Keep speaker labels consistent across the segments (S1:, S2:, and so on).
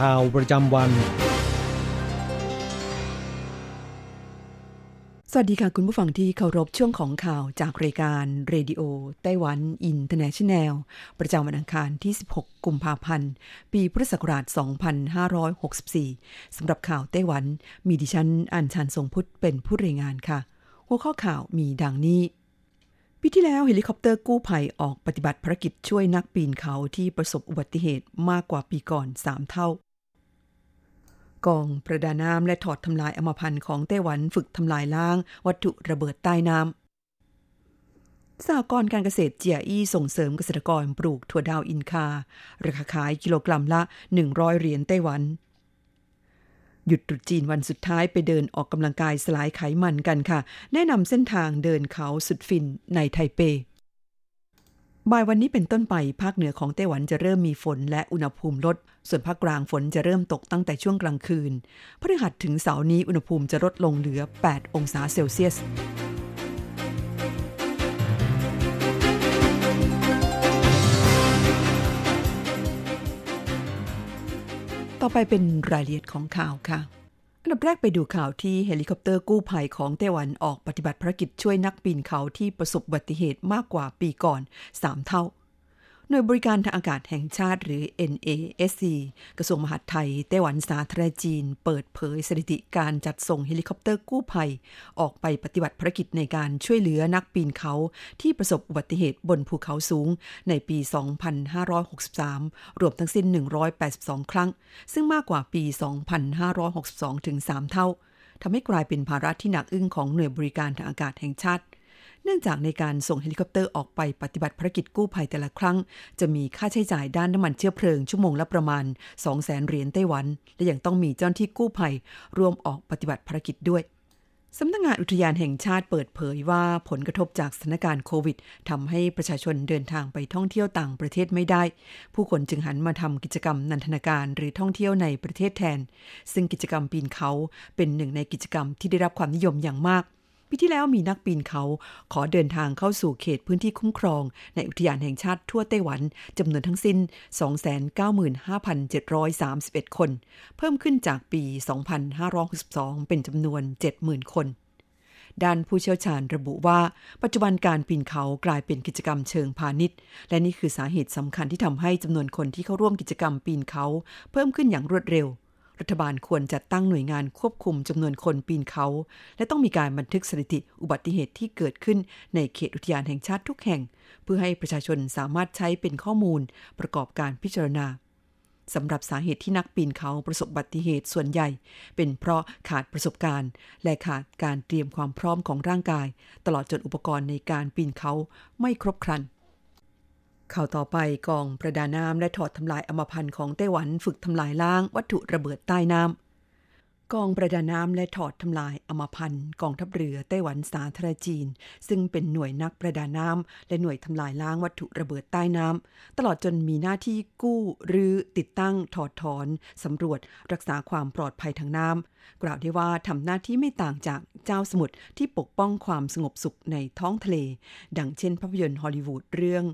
S1: ข่าวประจำวัน
S2: สวัสดีค่ะคุณผู้ฟังที่เคารพช่วงของข่าวจากรายการเรดิโอไต้หวันอินเตอร์เนชันแนล ประจำวันอังคารที่ 16 กุมภาพันธ์ ปีพุทธศักราช 2564 สำหรับข่าวไต้หวัน มีดิฉันอัญชันทรงพุทธเป็นผู้รายงานค่ะ หัวข้อข่าวมีดังนี้ปีที่แล้วเฮลิคอปเตอร์กู้ภัยออกปฏิบัติภารกิจช่วยนักปีนเขาที่ประสบอุบัติเหตุมากกว่าปีก่อน 3 เท่า กองประดาน้ำและถอดทำลายอมภัณฑ์ของไต้หวันฝึกทำลายล้าง วัตถุระเบิดใต้น้ำสหกรณ์การเกษตรเจียอี้ส่งเสริมเกษตรกรปลูกถั่วดาวอินคา ราคาขายกิโลกรัมละ 100 เหรียญไต้หวัน หยุดตรุษจีนวันสุดท้ายไปเดินออกกำลังกายสลายไขมันกันค่ะ แนะนำเส้นทางเดินเขาสุดฟินในไทเป บ่ายวันนี้เป็นต้นไปภาคเหนือของไต้หวันจะเริ่มมีฝนและอุณหภูมิลด ส่วนภาคกลางฝนจะเริ่มตกตั้งแต่ช่วงกลางคืน พฤหัสถึงเสาร์นี้อุณหภูมิจะลดลงเหลือ 8 องศาเซลเซียสต่อไปเป็นรายละเอียดของข่าวค่ะ อันดับแรกไปดูข่าวที่เฮลิคอปเตอร์กู้ภัยของไต้หวันออกปฏิบัติภารกิจช่วยนักปีนเขาที่ประสบอุบัติเหตุมากกว่าปีก่อน 3 เท่า หน่วยบริการทางอากาศแห่งชาติหรือ NASC กระทรวงมหาดไทยไต้หวันสาธารณรัฐจีน เปิดเผยสถิติการจัดส่งเฮลิคอปเตอร์กู้ภัย ออกไปปฏิบัติภารกิจในการช่วยเหลือนักปีนเขา ที่ประสบอุบัติเหตุบนภูเขาสูง ในปี 2563 รวมทั้งสิ้น 182 ครั้ง ซึ่งมากกว่าปี 2562 ถึง 3 เท่าทำให้กลายเป็นภาระที่หนักอึ้งของหน่วยบริการทางอากาศแห่งชาติ เนื่องจากในการส่งเฮลิคอปเตอร์ออกไปปฏิบัติภารกิจกู้ภัยแต่ละครั้ง จะมีค่าใช้จ่ายด้านน้ำมันเชื้อเพลิงชั่วโมงละประมาณ 200เหรียญไต้หวัน และยังต้องมีเจ้าหน้าที่กู้ภัยร่วมออกปฏิบัติภารกิจด้วยสำนักงานอุทยานแห่งชาติเปิดเผยว่าผลกระทบจากสถานการณ์โควิดทำให้ประชาชนเดินทางไปท่องเที่ยวต่างประเทศไม่ได้ ผู้คนจึงหันมาทำกิจกรรมนันทนาการหรือท่องเที่ยวในประเทศแทน ซึ่งกิจกรรมปีนเขาเป็นหนึ่งในกิจกรรมที่ได้รับความนิยมอย่างมาก ปีที่แล้วมีนักปีนเขาขอเดินทางเข้าสู่เขตพื้นที่คุ้มครอง ในอุทยานแห่งชาติทั่วไต้หวันจำนวนทั้งสิ้น 295,731 คน เพิ่มขึ้นจากปี 2562 เป็นจำนวน 70,000 คนด้านผู้เชี่ยวชาญระบุว่า ปัจจุบันการปีนเขากลายเป็นกิจกรรมเชิงพาณิชย์ และนี่คือสาเหตุสำคัญที่ทำให้จำนวนคนที่เข้าร่วมกิจกรรมปีนเขา เพิ่มขึ้นอย่างรวดเร็ว รัฐบาลควรจัดตั้งหน่วยงานควบคุมจำนวนคนปีนเขา และต้องมีการบันทึกสถิติอุบัติเหตุที่เกิดขึ้นในเขตอุทยานแห่งชาติทุกแห่ง เพื่อให้ประชาชนสามารถใช้เป็นข้อมูล ประกอบการพิจารณาสำหรับสาเหตุที่นักปีนเขาประสบอุบัติเหตุส่วนใหญ่ เป็นเพราะขาดประสบการณ์ และขาดการเตรียมความพร้อมของร่างกาย ตลอดจนอุปกรณ์ในการปีนเขาไม่ครบครัน ข่าวต่อไปกองประดาน้ำและถอดทำลายอมพันธ์ของไต้หวันฝึกทำลายล้างวัตถุระเบิดใต้น้ำ กองประดาน้ำและถอดทำลายอมพันธ์กองทัพเรือไต้หวันสาธารณจีน ซึ่งเป็นหน่วยนักประดาน้ำและหน่วยทำลายล้างวัตถุระเบิดใต้น้ำตลอดจนมีหน้าที่กู้หรือติดตั้งถอดถอนสำรวจ รักษาความปลอดภัยทางน้ำกล่าวได้ว่าทำหน้าที่ไม่ต่างจากเจ้าสมุทรที่ปกป้องความสงบสุขในท้องทะเล ดังเช่นภาพยนตร์ฮอลลีวูดเรื่อง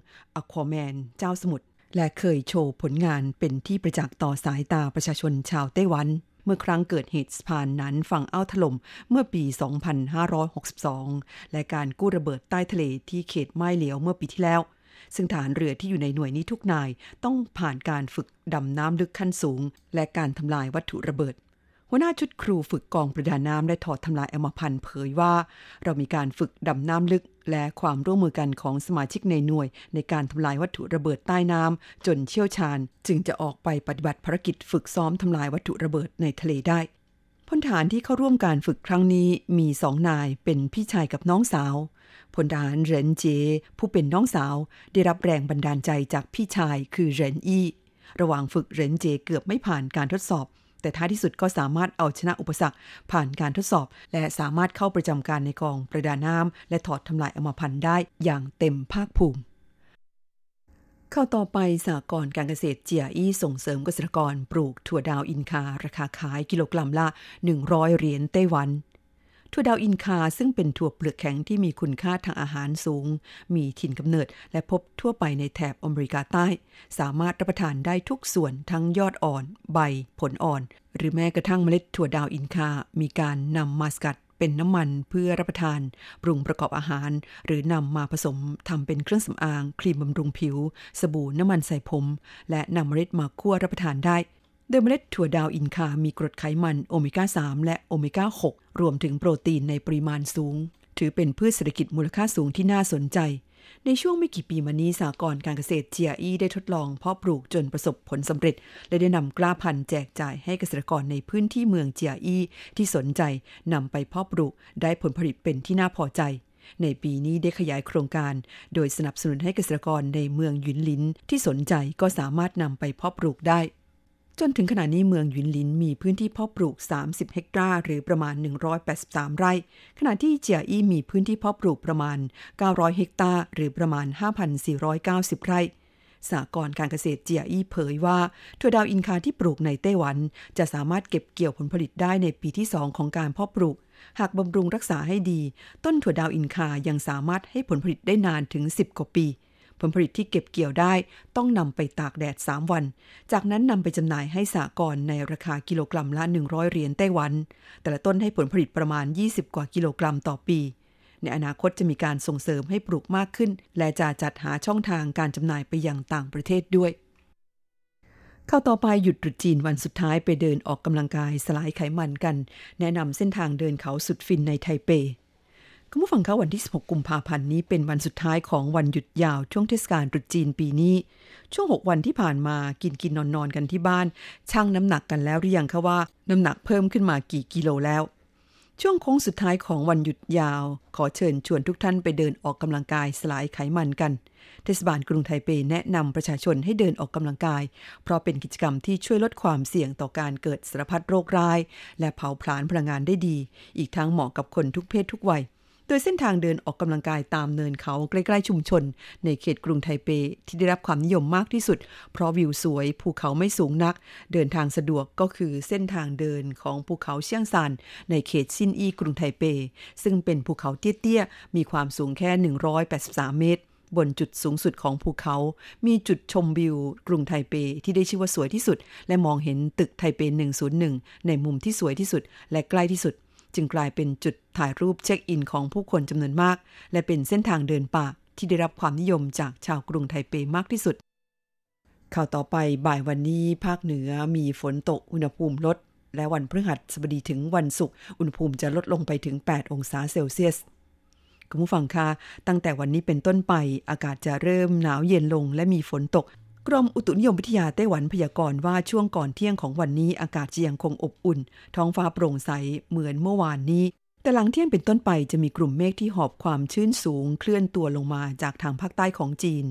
S2: Aquaman เจ้าสมุทรและเคยโชว์ผลงานเป็นที่ประจักษ์ต่อสายตาประชาชนชาวไต้หวัน เมื่อครั้งเกิดเหตุสะพานนั้นฝั่งอ้าวถล่มเมื่อปี 2562 และการกู้ระเบิดใต้ทะเลที่เขตไม้เหลียวเมื่อปีที่แล้ว ซึ่งฐานเรือที่อยู่ในหน่วยนี้ทุกนายต้องผ่านการฝึกดำน้ำลึกขั้นสูง และการทำลายวัตถุระเบิด หัวหน้าชุดครูฝึกกองประดาน้ำและถอดทำลายอมพันธ์เผยว่า เรามีการฝึกดำน้ำลึก และความร่วมมือกันของสมาชิกในหน่วย ในการทำลายวัตถุระเบิดใต้น้ำจนเชี่ยวชาญ จึงจะออกไปปฏิบัติภารกิจฝึกซ้อมทำลายวัตถุระเบิดในทะเลได้พลทหารที่เข้าร่วมการฝึกครั้งนี้มีสองนายเป็นพี่ชายกับน้องสาวพลทหารเหรินเจ ผู้เป็นน้องสาว ได้รับแรงบันดาลใจจากพี่ชายคือเหรินอี้ระหว่างฝึกเหรินเจเกือบไม่ผ่านการทดสอบ แต่ท้ายที่สุดก็สามารถเอาชนะอุปสรรคผ่านการทดสอบ และสามารถเข้าประจำการในกองประดาน้ำและถอดทำลายอมพันธ์ได้อย่างเต็มภาคภูมิเข้าต่อไปสากรการเกษตรเจียอี้ส่งเสริมเกษตรกรปลูกถั่วดาวอินคา ราคาขายกิโลกรัมละ 100 เหรียญไต้หวัน ถั่วดาวอินคาซึ่งเป็นถั่วเปลือกแข็งที่มีคุณค่าทางอาหารสูง มีถิ่นกำเนิด และพบทั่วไปในแถบอเมริกาใต้ สามารถรับประทานได้ทุกส่วนทั้งยอดอ่อน ใบ ผลอ่อน หรือแม้กระทั่งเมล็ดถั่วดาวอินคา มีการนำมาสกัดเป็นน้ำมันเพื่อรับประทาน ปรุงประกอบอาหาร หรือนำมาผสมทำเป็นเครื่องสำอาง ครีมบำรุงผิว สบู่น้ำมันใส่ผม และนำเมล็ดมาคั่วรับประทานได้ โดยเมล็ดถั่วดาวอินคา มีกรดไขมันโอเมก้า 3 และโอเมก้า 6 รวมถึงโปรตีนในปริมาณสูง ถือเป็นพืชเศรษฐกิจมูลค่าสูงที่น่าสนใจ ในช่วงไม่กี่ปีมานี้สากรการเกษตรเจียอีได้ทดลองเพาะปลูกจนประสบผลสำเร็จ และได้นำกล้าพันธุ์แจกจ่ายให้เกษตรกรในพื้นที่เมืองเจียอีที่สนใจนำไปเพาะปลูกได้ผลผลิตเป็นที่น่าพอใจในปีนี้ได้ขยายโครงการ โดยสนับสนุนให้เกษตรกรในเมืองหยุนลินที่สนใจก็สามารถนำไปเพาะปลูกได้ จนถึงขณะนี้เมืองหยุนลินมีพื้นที่เพาะปลูก 30 เฮกตาร์หรือประมาณ 183 ไร่ ขณะที่เจียอี้มีพื้นที่เพาะปลูกประมาณ 900 เฮกตาร์หรือประมาณ 5,490 ไร่สหกรณ์การเกษตรเจียอี้เผยว่าถั่วดาวอินคาที่ปลูกในไต้หวัน จะสามารถเก็บเกี่ยวผลผลิตได้ในปีที่ 2 ของการเพาะปลูก หากบำรุงรักษาให้ดี ต้นถั่วดาวอินคายังสามารถให้ผลผลิตได้นานถึง 10 กว่าปี ผลผลิตที่เก็บเกี่ยวได้ต้องนำไปตากแดด 3 วัน จากนั้นนำไปจำหน่ายให้สากรในราคากิโลกรัมละ 100 เหรียญไต้หวัน แต่ละต้นให้ผลผลิตประมาณ 20 กว่ากิโลกรัมต่อปี ในอนาคตจะมีการส่งเสริมให้ปลูกมากขึ้น และจะจัดหาช่องทางการจำหน่ายไปยังต่างประเทศด้วยเข้าต่อไปหยุดตรุษจีนวันสุดท้ายไปเดินออกกำลังกายสลายไขมันกัน แนะนำเส้นทางเดินเขาสุดฟินในไทเป คุณผู้ฟังคะวันที่ 16 กุมภาพันธ์นี้เป็นวันสุดท้ายของวันหยุดยาวช่วงเทศกาลตรุษจีนปีนี้ ช่วง 6 วันที่ผ่านมากินกินนอนนอนกันที่บ้านชั่งน้ำหนักกันแล้วหรือยังคะว่าน้ำหนักเพิ่มขึ้นมากี่กิโลแล้ว ช่วงโค้งสุดท้ายของวันหยุดยาว ขอเชิญชวนทุกท่านไปเดินออกกำลังกายสลายไขมันกัน เทศบาลกรุงไทเปแนะนำประชาชนให้เดินออกกำลังกาย เพราะเป็นกิจกรรมที่ช่วยลดความเสี่ยงต่อการเกิดสารพัดโรคร้าย และเผาผลาญพลังงานได้ดี อีกทั้งเหมาะกับคนทุกเพศทุกวัย โดยเส้นทางเดินออกกำลังกายตามเนินเขาใกล้ๆชุมชน ในเขตกรุงไทเปที่ได้รับความนิยมมากที่สุด เพราะวิวสวยภูเขาไม่สูงนัก เดินทางสะดวกก็คือเส้นทางเดินของภูเขาเชียงซานในเขตซินอีกรุงไทเป ซึ่งเป็นภูเขาเตี้ยๆมีความสูงแค่ 183 เมตรบนจุดสูงสุดของภูเขา มีจุดชมวิว กรุงไทเปที่ได้ชื่อว่าสวยที่สุด และมองเห็นตึกไทเป 101 ในมุมที่สวยที่สุด และใกล้ที่สุด จึงกลายเป็นจุดถ่ายรูปเช็คอินของผู้คนจำนวนมาก และเป็นเส้นทางเดินป่าที่ได้รับความนิยมจากชาวกรุงไทเปมากที่สุด ข่าวต่อไปบ่ายวันนี้ภาคเหนือมีฝนตกอุณหภูมิลด และวันพฤหัสบดีถึงวันศุกร์อุณหภูมิจะลดลงไปถึง 8 องศาเซลเซียสคุณผู้ฟังคะตั้งแต่วันนี้เป็นต้นไปอากาศจะเริ่มหนาวเย็นลงและมีฝนตก กรมอุตุนิยมวิทยาไต้หวันพยากรณ์ว่าช่วงก่อนเที่ยงของวันนี้อากาศจะยังคงอบอุ่น ท้องฟ้าโปร่งใสเหมือนเมื่อวานนี้ แต่หลังเที่ยงเป็นต้นไปจะมีกลุ่มเมฆที่หอบความชื้นสูง เคลื่อนตัวลงมาจากทางภาคใต้ของจีน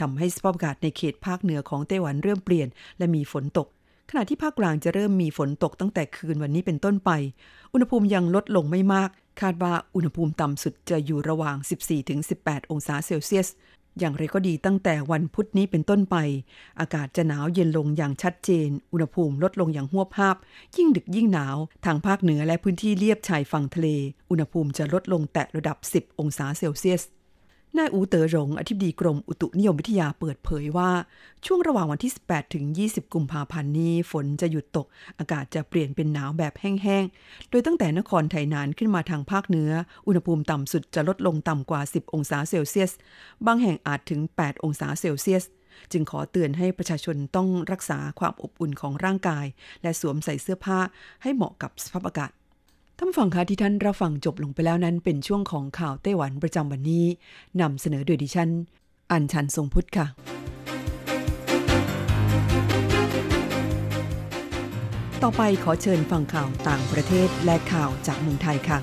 S2: ทำให้สภาพอากาศในเขตภาคเหนือของไต้หวันเริ่มเปลี่ยน และมีฝนตก ขณะที่ภาคกลางจะเริ่มมีฝนตกตั้งแต่คืนวันนี้เป็นต้นไป อุณหภูมิยังลดลงไม่มากคาดว่าอุณหภูมิต่ำสุดจะอยู่ระหว่าง 14-18 องศาเซลเซียส อย่างไรก็ดีตั้งแต่วันพุธนี้เป็นต้นไป อากาศจะหนาวเย็นลงอย่างชัดเจน อุณหภูมิลดลงอย่างหัวภาพ ยิ่งดึกยิ่งหนาว ทางภาคเหนือและพื้นที่เลียบชายฝั่งทะเล อุณหภูมิจะลดลงแตะระดับ 10 องศาเซลเซียส นายอูเตอ๋อหลงอธิบดีกรมอุตุนิยมวิทยาเปิดเผยว่า ช่วงระหว่างวันที่ 18 ถึง 20 กุมภาพันธ์นี้ ฝนจะหยุดตก อากาศจะเปลี่ยนเป็นหนาวแบบแห้งๆ โดยตั้งแต่นครไทยนานขึ้นมาทางภาคเหนือ อุณหภูมิต่ำสุดจะลดลงต่ำกว่า 10 องศาเซลเซียส บางแห่งอาจถึง 8 องศาเซลเซียส จึงขอเตือนให้ประชาชนต้องรักษาความอบอุ่นของร่างกาย และสวมใส่เสื้อผ้าให้เหมาะกับสภาพอากาศ ท่านฟังคะที่ท่านรับฟังจบลงไปแล้วนั้น เป็นช่วงของข่าวไต้หวันประจำวันนี้นำเสนอโดยดิฉัน อัญชันทรงพุทธค่ะ ต่อไปขอเชิญฟังข่าวต่างประเทศและข่าวจากเมืองไทยค่ะ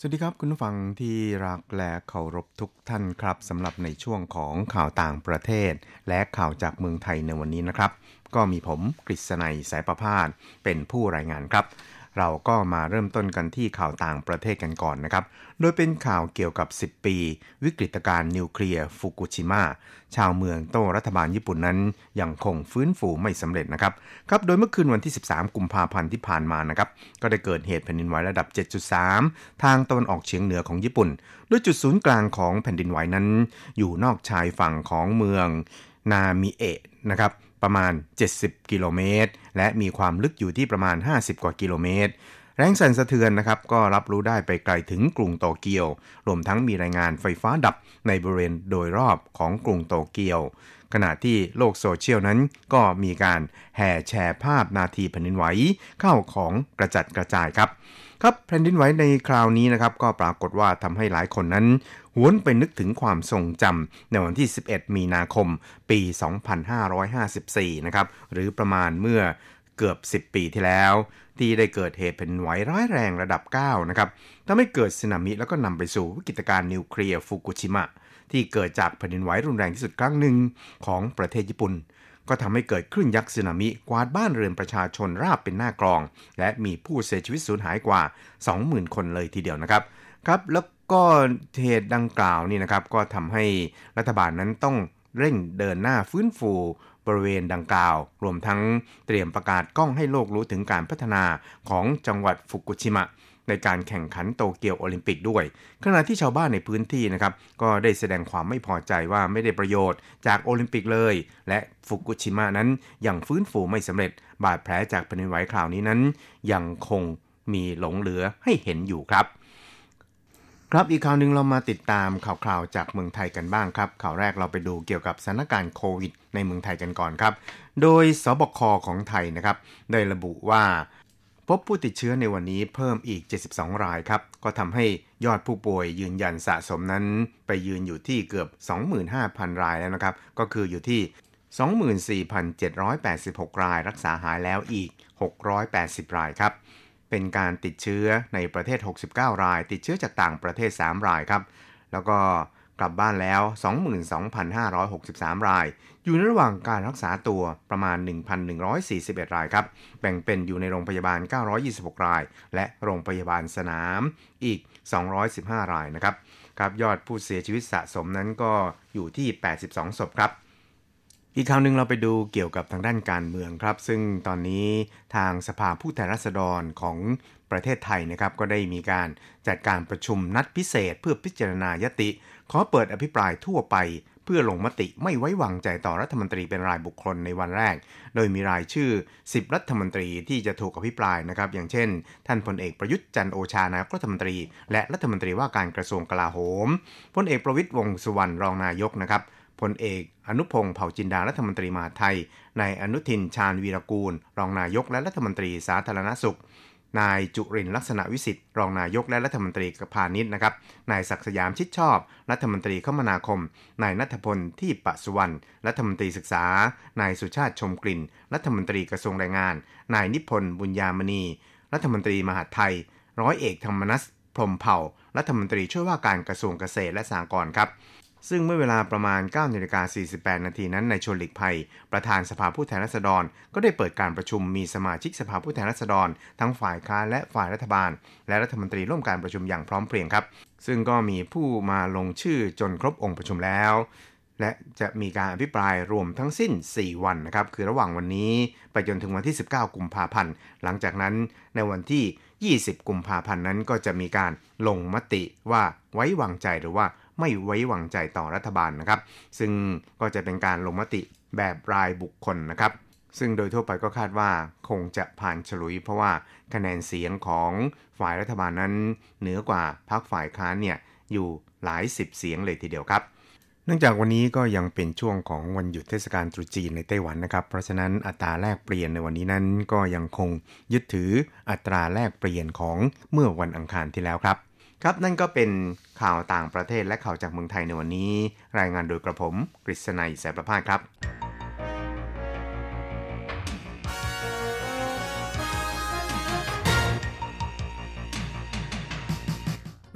S3: สวัสดีครับคุณผู้ฟังที่รักและเคารพทุกท่านครับสำหรับในช่วงของข่าวต่างประเทศ และข่าวจากเมืองไทยในวันนี้นะครับ ก็มีผมกฤษณัยสายประพาสเป็นผู้รายงานครับ เราก็มาเริ่มต้นกันที่ข่าวต่างประเทศกันก่อนนะครับ โดยเป็นข่าวเกี่ยวกับ 10 ปี วิกฤตการณ์นิวเคลียร์ฟุกุชิมะชาวเมืองโต้รัฐบาลญี่ปุ่นนั้นยังคงฟื้นฟูไม่สำเร็จนะครับครับโดยเมื่อคืนวันที่ 13 กุมภาพันธ์ที่ผ่านมานะครับก็ได้เกิดเหตุแผ่นดินไหวระดับ 7.3 ทางตะวันออกเฉียงเหนือของญี่ปุ่น โดยจุดศูนย์กลางของแผ่นดินไหวนั้น อยู่นอกชายฝั่งของเมืองนามิเอะนะครับ ประมาณ 70 กิโลเมตร และมีความลึกอยู่ที่ประมาณ 50 กว่ากิโลเมตร แรงสั่นสะเทือนนะครับ ก็รับรู้ได้ไปไกลถึงกรุงโตเกียว รวมทั้งมีรายงานไฟฟ้าดับในบริเวณโดยรอบของกรุงโตเกียว ขณะที่โลกโซเชียลนั้นก็มีการแห่แชร์ภาพนาทีแผ่นดินไหวเข้าของกระจัดกระจายครับ ครับแผ่นดินไหวในคราวนี้นะครับก็ปรากฏว่าทำให้หลายคนนั้น หวนไปนึกถึงความทรงจำในวันที่ 11 มีนาคม ปี 2554 นะครับหรือประมาณเมื่อเกือบ 10 ปีที่แล้ว ที่ได้เกิดเหตุแผ่นดินไหวร้ายแรงระดับ 9 นะครับทำให้เกิดสึนามิแล้วก็นำไปสู่วิกฤตการณ์นิวเคลียร์ฟุกุชิมะที่เกิดจากแผ่นดินไหวรุนแรงที่สุดครั้งหนึ่งของประเทศญี่ปุ่น ก็ทำให้เกิดคลื่นยักษ์สึนามิกวาดบ้านเรือนประชาชนราบเป็นหน้ากรอง และมีผู้เสียชีวิตสูญหายกว่า 20,000 คนเลยทีเดียวนะครับครับแล้วก็เหตุดังกล่าวนี่นะครับก็ทำให้รัฐบาลนั้นต้องเร่งเดินหน้าฟื้นฟูบริเวณดังกล่าว รวมทั้งเตรียมประกาศกล้องให้โลกรู้ถึงการพัฒนาของจังหวัดฟุกุชิมะ ในการแข่งขันโตเกียวโอลิมปิกด้วย ขณะที่ชาวบ้านในพื้นที่นะครับก็ได้แสดงความไม่พอใจว่าไม่ได้ประโยชน์จากโอลิมปิกเลย และฟุกุชิมะนั้นยังฟื้นฟูไม่สำเร็จ บาดแผลจากแผ่นดินไหวคราวนี้นั้น ยังคงมีหลงเหลือให้เห็นอยู่ครับครับอีกข่าวหนึ่งเรามาติดตามข่าวคราวจากเมืองไทยกันบ้างครับข่าวแรกเราไปดูเกี่ยวกับสถานการณ์โควิดในเมืองไทยกันก่อนครับ โดยสบคของไทยนะครับได้ระบุว่า พบผู้ติดเชื้อในวันนี้เพิ่มอีก 72 รายครับ ก็ทำให้ยอดผู้ป่วยยืนยันสะสมนั้น ไปยืนอยู่ที่เกือบ 25,000 รายแล้วนะครับ ก็คืออยู่ที่ 24,786 ราย รักษาหายแล้วอีก 680 รายครับ เป็นการติดเชื้อในประเทศ 69 ราย ติดเชื้อจากต่างประเทศ 3 รายครับ แล้วก็กลับบ้านแล้ว 22,563 ราย อยู่ในระหว่างการรักษาตัวประมาณ 1,141 รายครับ แบ่งเป็นอยู่ในโรงพยาบาล 926 ราย และโรงพยาบาลสนามอีก 215 รายนะครับครับยอดผู้เสียชีวิตสะสมนั้นก็อยู่ที่ 82 ศพครับอีกข่าวหนึ่งเราไปดูเกี่ยวกับทางด้านการเมืองครับ ซึ่งตอนนี้ทางสภาผู้แทนราษฎรของประเทศไทยนะครับ ก็ได้มีการจัดการประชุมนัดพิเศษเพื่อพิจารณายติ ขอเปิดอภิปรายทั่วไป พื่อลงมติไม่ไว้วางใจต่อรัฐมนตรีเป็นรายบุคคลในวันแรก โดยมีรายชื่อ 10 รัฐมนตรีที่จะถูกอภิปรายนะครับ อย่างเช่น ท่านพลเอกประยุทธ์จันโอชานายกรัฐมนตรี และรัฐมนตรีว่าการกระทรวงกลาโหมพลเอกประวิตยวงษ์สุวรรณรองนายกนะครับพลเอกอนุพงศ์เผ่าจินดารัฐมนตรีมหาไทยนายอนุทินชาญวีรกูล รองนายกและรัฐมนตรีสาธารณสุข นายจุรินลักษณะวิสิทธิ์รองนายกและรัฐมนตรีกพาณิชย์นะครับ นายศักสยามชิดชอบ รัฐมนตรีคมนาคม นายนัทพลที่ปะสุวรรณรัฐมนตรีศึกษา นายสุชาติชมกลิ่น รัฐมนตรีกระทรวงแรงงาน นายนิพนธ์บุญญามณี รัฐมนตรีมหาไทย ร้อยเอกธรรมนัสพรมเผ่า รัฐมนตรีช่วยว่าการกระทรวงเกษตรและสหกรณ์ครับ ซึ่งเมื่อเวลาประมาณ9นาฬิกา48 นาทีนั้นในชวนหลีกภัย ประธานสภาผู้แทนราษฎร ก็ได้เปิดการประชุมมีสมาชิกสภาผู้แทนราษฎร ทั้งฝ่ายค้านและฝ่ายรัฐบาล และรัฐมนตรีร่วมการประชุมอย่างพร้อมเพรียงครับ ซึ่งก็มีผู้มาลงชื่อจนครบองค์ประชุมแล้ว และจะมีการอภิปรายรวมทั้งสิ้น 4 วันนะครับ คือระหว่างวันนี้ไปจนถึงวันที่ 19 กุมภาพันธ์ หลังจากนั้นในวันที่ 20 กุมภาพันธ์นั้นก็จะมีการลงมติว่าไว้วางใจหรือว่า ไม่ไว้วางใจต่อรัฐบาลนะครับ ซึ่งก็จะเป็นการลงมติแบบรายบุคคลนะครับ ซึ่งโดยทั่วไปก็คาดว่าคงจะผ่านฉลุย เพราะว่าคะแนนเสียงของฝ่ายรัฐบาลนั้น เหนือกว่าพรรคฝ่ายค้านเนี่ยอยู่หลายสิบเสียงเลยทีเดียวครับเนื่องจากวันนี้ก็ยังเป็นช่วงของวันหยุดเทศกาลตรุษจีนในไต้หวันนะครับ เพราะฉะนั้นอัตราแลกเปลี่ยนในวันนี้นั้นก็ยังคงยึดถืออัตราแลกเปลี่ยนของเมื่อวันอังคารที่แล้วครับ ครับนั่นก็เป็นข่าวต่างประเทศและข่าวจากเมืองไทยในวันนี้ รายงานโดยกระผมกฤษณัยแสประพาสครับ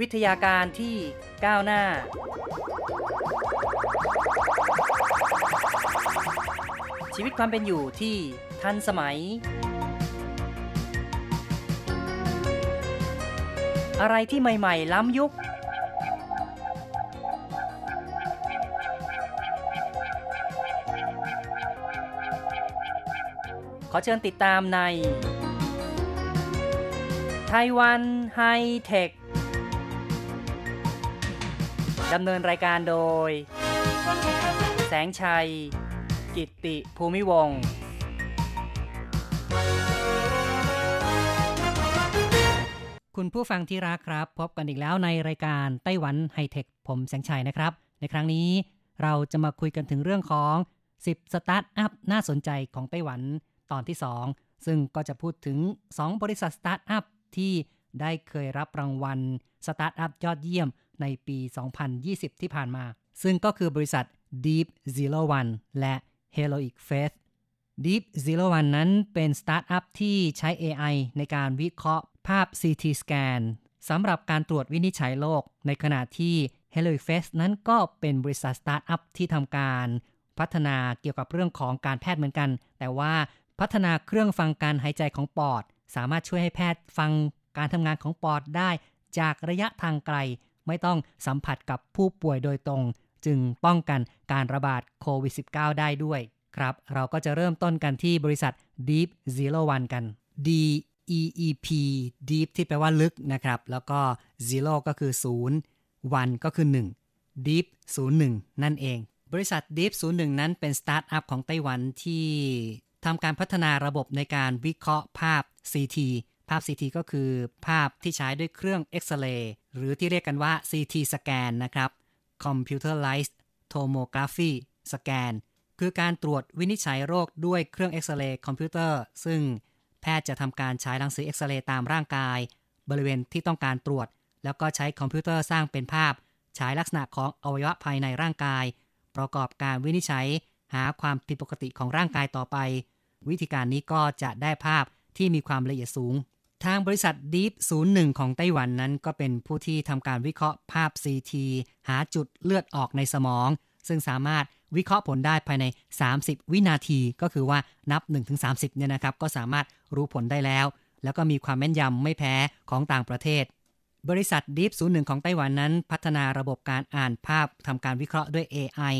S4: วิทยาการที่ก้าวหน้า ชีวิตความเป็นอยู่ที่ทันสมัย อะไรที่ใหม่ ๆ ล้ำยุค ขอเชิญติดตามในไต้หวันไฮเทคดำเนินรายการโดย แสงชัย กิตติภูมิวงศ์ คุณผู้ฟังที่รักครับ พบกันอีกแล้วในรายการไต้หวันไฮเทคผมแสงชัยนะครับ ในครั้งนี้เราจะมาคุยกันถึงเรื่องของ 10 สตาร์ทอัพน่าสนใจของไต้หวันตอนที่ 2 ซึ่งก็จะพูดถึง 2 บริษัทสตาร์ทอัพที่ได้เคยรับรางวัลสตาร์ทอัพยอดเยี่ยมในปี 2020 ที่ผ่านมา ซึ่งก็คือบริษัท Deep Zero One และ Heroic Faith Deep Zero One นั้นเป็นสตาร์ทอัพที่ใช้ AI ในการวิเคราะห์ภาพ CT scan สำหรับการตรวจวินิจฉัยโรคในขณะที่ Heroic Faith นั้นก็เป็นบริษัทสตาร์ทอัพที่ทำการ พัฒนาเกี่ยวกับเรื่องของการแพทย์เหมือนกัน แต่ว่าพัฒนาเครื่องฟังการหายใจของปอด สามารถช่วยให้แพทย์ฟังการทำงานของปอดได้ จากระยะทางไกล ไม่ต้องสัมผัสกับผู้ป่วยโดยตรง จึงป้องกันการระบาดโควิด -19 ได้ด้วย ครับ เราก็จะเริ่มต้นกันที่บริษัท Deep Zero One กัน D E E P Deep ที่แปลว่าลึกนะครับ แล้วก็ Zero ก็คือ0 One ก็คือ 1 Deep 01 นั่นเอง บริษัท Deep 01 นั้นเป็นสตาร์ทอัพของไต้หวันที่ทำการพัฒนาระบบในการวิเคราะห์ภาพ CT ภาพ CT ก็คือภาพที่ใช้ด้วยเครื่องเอ็กซเรย์หรือที่เรียกกันว่า CT สแกนนะครับ Computerized Tomography Scan คือการตรวจวินิจฉัยโรคด้วยเครื่องเอ็กซเรย์คอมพิวเตอร์ ซึ่งแพทย์จะทำการใช้รังสีเอ็กซเรย์ตามร่างกาย บริเวณที่ต้องการตรวจ แล้วก็ใช้คอมพิวเตอร์สร้างเป็นภาพฉายลักษณะของอวัยวะภายในร่างกาย ประกอบการวินิจฉัย หาความผิดปกติของร่างกายต่อไป วิธีการนี้ก็จะได้ภาพที่มีความละเอียดสูง ทางบริษัท Deep 01 ของไต้หวันนั้นก็เป็นผู้ที่ทำการวิเคราะห์ภาพ CT หาจุดเลือดออกในสมอง ซึ่งสามารถวิเคราะห์ผลได้ภายใน 30 วินาที ก็คือว่านับ 1-30เนี่ยนะครับ ก็สามารถรู้ผลได้แล้ว แล้วก็มีความแม่นยำไม่แพ้ของต่างประเทศ บริษัท Deep 01 ของไต้หวันนั้น พัฒนาระบบการอ่านภาพทำการวิเคราะห์ด้วย AI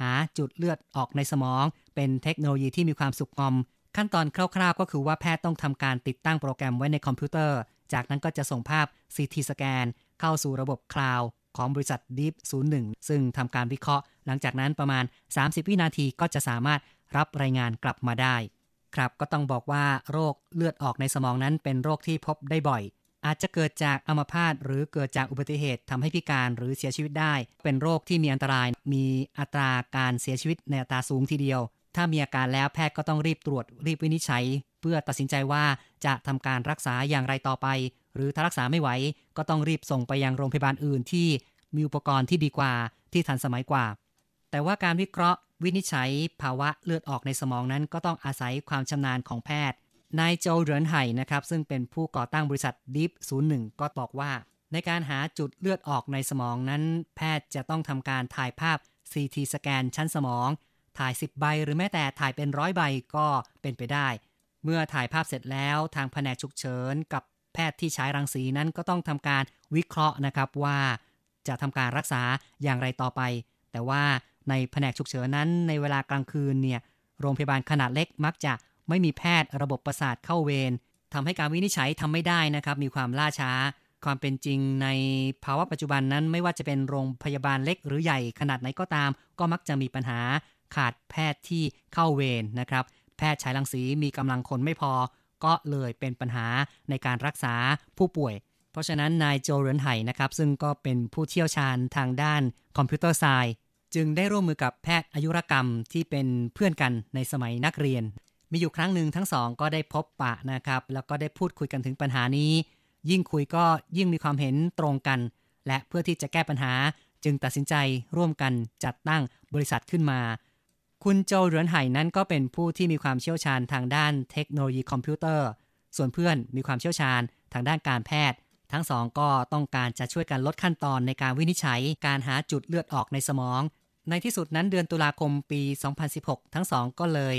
S4: หาจุดเลือดออกในสมอง เป็นเทคโนโลยีที่มีความสุกงอม ขั้นตอนคร่าวๆ ก็คือว่าแพทย์ต้องทำการติดตั้งโปรแกรมไว้ในคอมพิวเตอร์ จากนั้นก็จะส่งภาพ CT สแกนเข้าสู่ระบบคลาวด์ ของบริษัท Deep 01 ซึ่งทำการวิเคราะห์ หลังจากนั้นประมาณ 30 วินาทีก็จะสามารถรับรายงานกลับมาได้ ครับก็ต้องบอกว่าโรคเลือดออกในสมองนั้นเป็นโรคที่พบได้บ่อย อาจจะเกิดจากอัมพาตหรือเกิดจากอุบัติเหตุทำให้พิการหรือเสียชีวิตได้ เป็นโรคที่มีอันตราย มีอัตราการเสียชีวิตในอัตราสูงทีเดียว ถ้ามีอาการแล้วแพทย์ก็ต้องรีบตรวจรีบวินิจฉัย เพื่อตัดสินใจว่าจะทำการรักษาอย่างไรต่อไป หรือถ้ารักษาไม่ไหวก็ต้องรีบส่งไปยังโรงพยาบาลอื่นที่มีอุปกรณ์ที่ดีกว่าที่ทันสมัยกว่า แต่ว่าการวิเคราะห์ วินิจฉัยภาวะเลือดออกในสมองนั้น ก็ต้องอาศัยความชำนาญของแพทย์ นายโจเหรินไห่นะครับซึ่งเป็นผู้ก่อตั้งบริษัท Deep 01 ก็บอกว่า ในการหาจุดเลือดออกในสมองนั้น แพทย์จะต้องทำการถ่ายภาพ CT สแกนชั้นสมอง ถ่าย 10 ใบ หรือแม้แต่ถ่ายเป็นร้อยใบก็เป็นไปได้ เมื่อถ่ายภาพเสร็จแล้วทางแผนกฉุกเฉินกับ แพทย์ที่ใช้รังสีนั้นก็ต้องทำการวิเคราะห์นะครับว่าจะทำการรักษาอย่างไรต่อไป แต่ว่าในแผนกฉุกเฉินนั้น ในเวลากลางคืนเนี่ยโรงพยาบาลขนาดเล็กมักจะไม่มีแพทย์ระบบประสาทเข้าเวรทำให้การวินิจฉัยทำไม่ได้นะครับมีความล่าช้า ความเป็นจริงในภาวะปัจจุบันนั้นไม่ว่าจะเป็นโรงพยาบาลเล็กหรือใหญ่ขนาดไหนก็ตาม ก็มักจะมีปัญหาขาดแพทย์ที่เข้าเวรนะครับ แพทย์ฉายรังสีมีกำลังคนไม่พอ ก็เลยเป็นปัญหาในการรักษาผู้ป่วย เพราะฉะนั้นนายโจเรนไห่นะครับ ซึ่งก็เป็นผู้เชี่ยวชาญทางด้านคอมพิวเตอร์ไซน์จึงได้ร่วมมือกับแพทย์อายุรกรรมที่เป็นเพื่อนกันในสมัยนักเรียน มีอยู่ครั้งหนึ่งทั้งสองก็ได้พบปะนะครับ แล้วก็ได้พูดคุยกันถึงปัญหานี้ ยิ่งคุยก็ยิ่งมีความเห็นตรงกัน และเพื่อที่จะแก้ปัญหาจึงตัดสินใจร่วมกันจัดตั้งบริษัทขึ้นมา คุณโจเหรือนไห่นั้นก็เป็นผู้ที่มีความเชี่ยวชาญทางด้านเทคโนโลยีคอมพิวเตอร์ ส่วนเพื่อนมีความเชี่ยวชาญทางด้านการแพทย์ ทั้งสองก็ต้องการจะช่วยกันลดขั้นตอนในการวินิจฉัยการหาจุดเลือดออกในสมอง ในที่สุดนั้นเดือนตุลาคมปี 2016 ทั้งสองก็เลย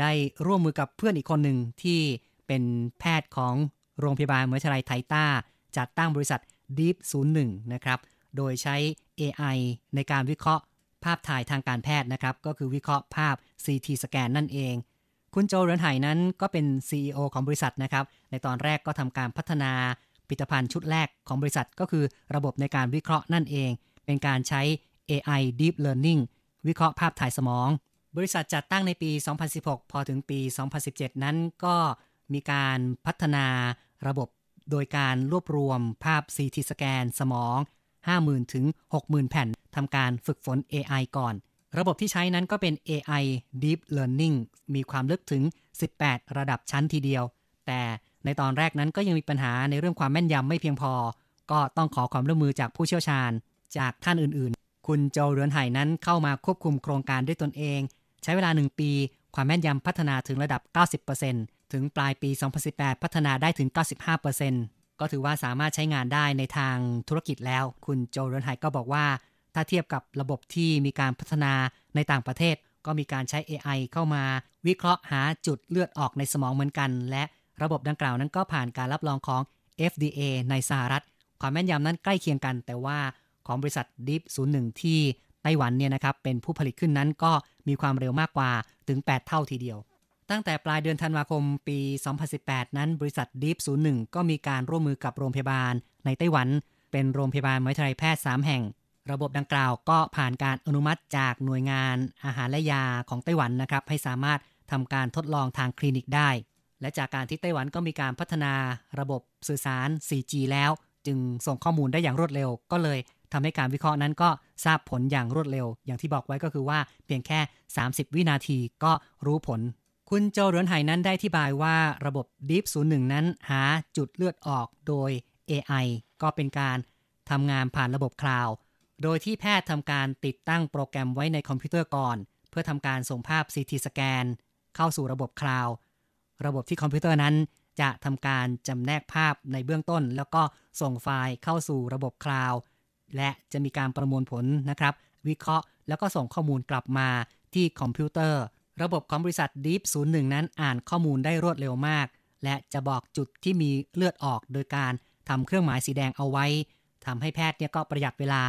S4: ได้ร่วมมือกับเพื่อนอีกคนหนึ่งที่เป็นแพทย์ของโรงพยาบาลมหาวิทยาลัยไทต้า จัดตั้งบริษัท Deep 01 นะครับ โดยใช้ AI ในการวิเคราะห์ ภาพถ่ายทางการแพทย์นะครับ ก็คือวิเคราะห์ภาพ CT สแกนนั่นเอง คุณโจเรนไห่นั้นก็เป็น CEO ของบริษัทนะครับ ในตอนแรกก็ทำการพัฒนาผลิตภัณฑ์ชุดแรกของบริษัทก็คือระบบในการวิเคราะห์นั่นเอง เป็นการใช้ AI Deep Learning วิเคราะห์ภาพถ่ายสมอง บริษัทจัดตั้งในปี 2016 พอถึงปี 2017 นั้นก็มีการพัฒนาระบบโดยการรวบรวมภาพ CT สแกนสมอง 50,000 ถึง 60,000 แผ่นทำการฝึกฝน AI ก่อน ระบบที่ใช้นั้นก็เป็น AI Deep Learning มีความลึกถึง 18 ระดับชั้นทีเดียว แต่ในตอนแรกนั้นก็ยังมีปัญหาในเรื่องความแม่นยำไม่เพียงพอ ก็ต้องขอความร่วมมือจากผู้เชี่ยวชาญ จากท่านอื่นๆ คุณโจเรือนไห่นั้นเข้ามาควบคุมโครงการด้วยตนเอง ใช้เวลา 1 ปี ความแม่นยำพัฒนาถึงระดับ 90%ถึงปลายปี 2018 พัฒนาได้ถึง 95% ก็ถือว่าสามารถใช้งานได้ในทางธุรกิจแล้ว คุณโจเรนไห่ก็บอกว่า ถ้าเทียบกับระบบที่มีการพัฒนาในต่างประเทศ ก็มีการใช้ AI เข้ามา วิเคราะห์หาจุดเลือดออกในสมองเหมือนกัน และระบบดังกล่าวนั้นก็ผ่านการรับรองของ FDA ในสหรัฐ ความแม่นยำนั้นใกล้เคียงกัน แต่ว่าของบริษัท Deep 01 ที่ไต้หวันเนี่ยนะครับเป็นผู้ผลิตขึ้นนั้นก็มีความเร็วมากกว่าถึง 8 เท่าทีเดียว ตั้งแต่ปลายเดือนธันวาคมปี 2018 นั้นบริษัท Deep 01 ก็มีการร่วมมือกับโรงพยาบาลในไต้หวัน เป็นโรงพยาบาลมหาวิทยาลัยแพทย์ 3 แห่ง ระบบดังกล่าวก็ผ่านการอนุมัติจากหน่วยงานอาหารและยาของไต้หวันนะครับ ให้สามารถทำการทดลองทางคลินิกได้ และจากการที่ไต้หวันก็มีการพัฒนาระบบสื่อสาร 4G แล้ว จึงส่งข้อมูลได้อย่างรวดเร็ว ก็เลยทำให้การวิเคราะห์นั้นก็ทราบผลอย่างรวดเร็ว อย่างที่บอกไว้ก็คือว่าเพียงแค่ 30 วินาทีก็รู้ผล คุณโจเรือนไห่นั้นได้ที่บายว่าระบบ Deep 01 นั้นหาจุดเลือดออกโดย AI ก็เป็นการทำงานผ่านระบบคลาวด์โดยที่แพทย์ทำการติดตั้งโปรแกรมไว้ในคอมพิวเตอร์ก่อน เพื่อทำการส่งภาพ CT สแกน เข้าสู่ระบบคลาวด์ระบบที่คอมพิวเตอร์นั้นจะทำการจำแนกภาพในเบื้องต้น แล้วก็ส่งไฟล์เข้าสู่ระบบคลาวด์และจะมีการประมวลผลนะครับ วิเคราะห์แล้วก็ส่งข้อมูลกลับมาที่คอมพิวเตอร์ ระบบของบริษัท Deep 01 นั้นอ่านข้อมูลได้รวดเร็วมาก และจะบอกจุดที่มีเลือดออกโดยการทำเครื่องหมายสีแดงเอาไว้ทำให้แพทย์เนี่ยก็ประหยัดเวลา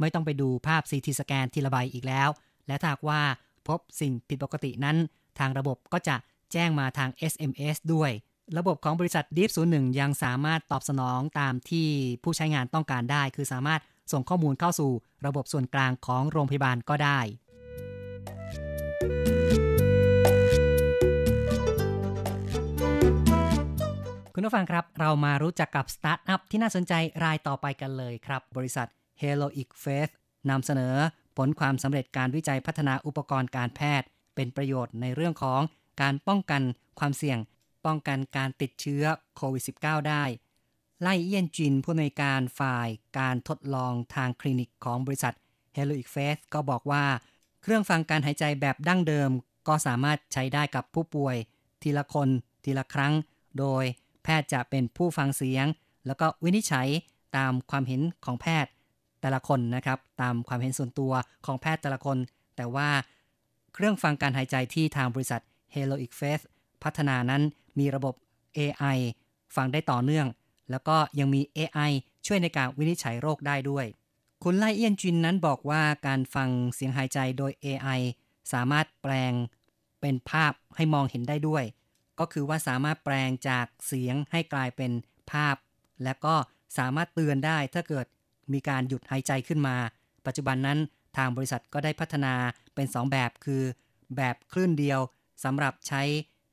S4: ไม่ต้องไปดูภาพ CT สแกนทีละใบอีกแล้ว และถ้าหากว่าพบสิ่งผิดปกตินั้น ทางระบบก็จะแจ้งมาทาง SMS ด้วย ระบบของบริษัท Deep 01 ยังสามารถตอบสนองตามที่ผู้ใช้งานต้องการได้ คือสามารถส่งข้อมูลเข้าสู่ระบบส่วนกลางของโรงพยาบาลก็ได้ คุณผู้ฟังครับ เรามารู้จักกับสตาร์ทอัพที่น่าสนใจรายต่อไปกันเลยครับ บริษัท Heroic Faith นำเสนอผลความสำเร็จการวิจัยพัฒนาอุปกรณ์การแพทย์ เป็นประโยชน์ในเรื่องของการป้องกันความเสี่ยง ป้องกันการติดเชื้อโควิด -19 ได้ ไล่เอียนจินผู้อำนวยการฝ่ายการทดลองทางคลินิกของบริษัท Heroic Faith ก็บอกว่า เครื่องฟังการหายใจแบบดั้งเดิม ก็สามารถใช้ได้กับผู้ป่วย ทีละคนทีละครั้ง โดย แพทย์จะเป็นผู้ฟังเสียง แล้วก็วินิจฉัยตามความเห็นของแพทย์แต่ละคนนะครับ ตามความเห็นส่วนตัวของแพทย์แต่ละคน แต่ว่าเครื่องฟังการหายใจที่ทางบริษัท Heroic Faith พัฒนานั้นมีระบบ AI ฟังได้ต่อเนื่อง แล้วก็ยังมี AI ช่วยในการวินิจฉัยโรคได้ด้วย คุณไลเอียนจินนั้นบอกว่าการฟังเสียงหายใจโดย AI สามารถแปลงเป็นภาพให้มองเห็นได้ด้วย ก็คือว่าสามารถแปลงจากเสียงให้กลายเป็นภาพ และก็สามารถเตือนได้ถ้าเกิดมีการหยุดหายใจขึ้นมา ปัจจุบันนั้นทางบริษัทก็ได้พัฒนาเป็น 2 แบบคือ แบบคลื่นเดียวสำหรับใช้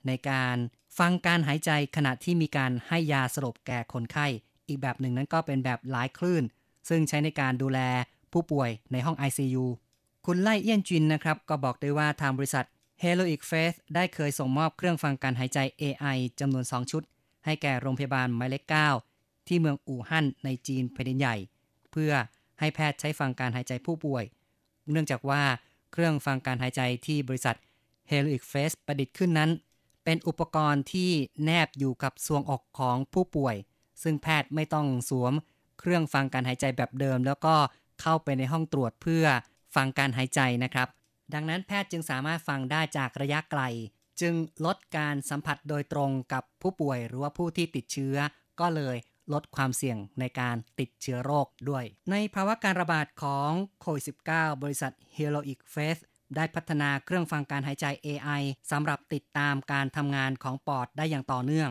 S4: ในการฟังการหายใจขณะที่มีการให้ยาสลบแก่คนไข้ อีกแบบหนึ่งนั้นก็เป็นแบบหลายคลื่น ซึ่งใช้ในการดูแลผู้ป่วยในห้อง ICU คุณไล่เอี้ยนจินนะครับ ก็บอกได้ว่าทางบริษัท Heroic Faith ได้เคยส่งมอบเครื่องฟังการหายใจ AI จำนวน 2 ชุด ให้แก่โรงพยาบาลหมายเลข9ที่เมืองอู่ฮั่นในจีนแผ่นดินใหญ่ เพื่อให้แพทย์ใช้ฟังการหายใจผู้ป่วย เนื่องจากว่าเครื่องฟังการหายใจที่บริษัท Heroic Faith ประดิษฐ์ขึ้นนั้น เป็นอุปกรณ์ที่แนบอยู่กับซวงอกของผู้ป่วย ซึ่งแพทย์ไม่ต้องสวม เครื่องฟังการหายใจแบบเดิม แล้วก็เข้าไปในห้องตรวจเพื่อฟังการหายใจนะครับ ดังนั้นแพทย์จึงสามารถฟังได้จากระยะไกล จึงลดการสัมผัสโดยตรงกับผู้ป่วยหรือว่าผู้ที่ติดเชื้อ ก็เลยลดความเสี่ยงในการติดเชื้อโรคด้วย ในภาวะการระบาดของโควิด -19 บริษัท Heroic Faith ได้พัฒนาเครื่องฟังการหายใจ AI สำหรับติดตามการทำงานของปอดได้อย่างต่อเนื่อง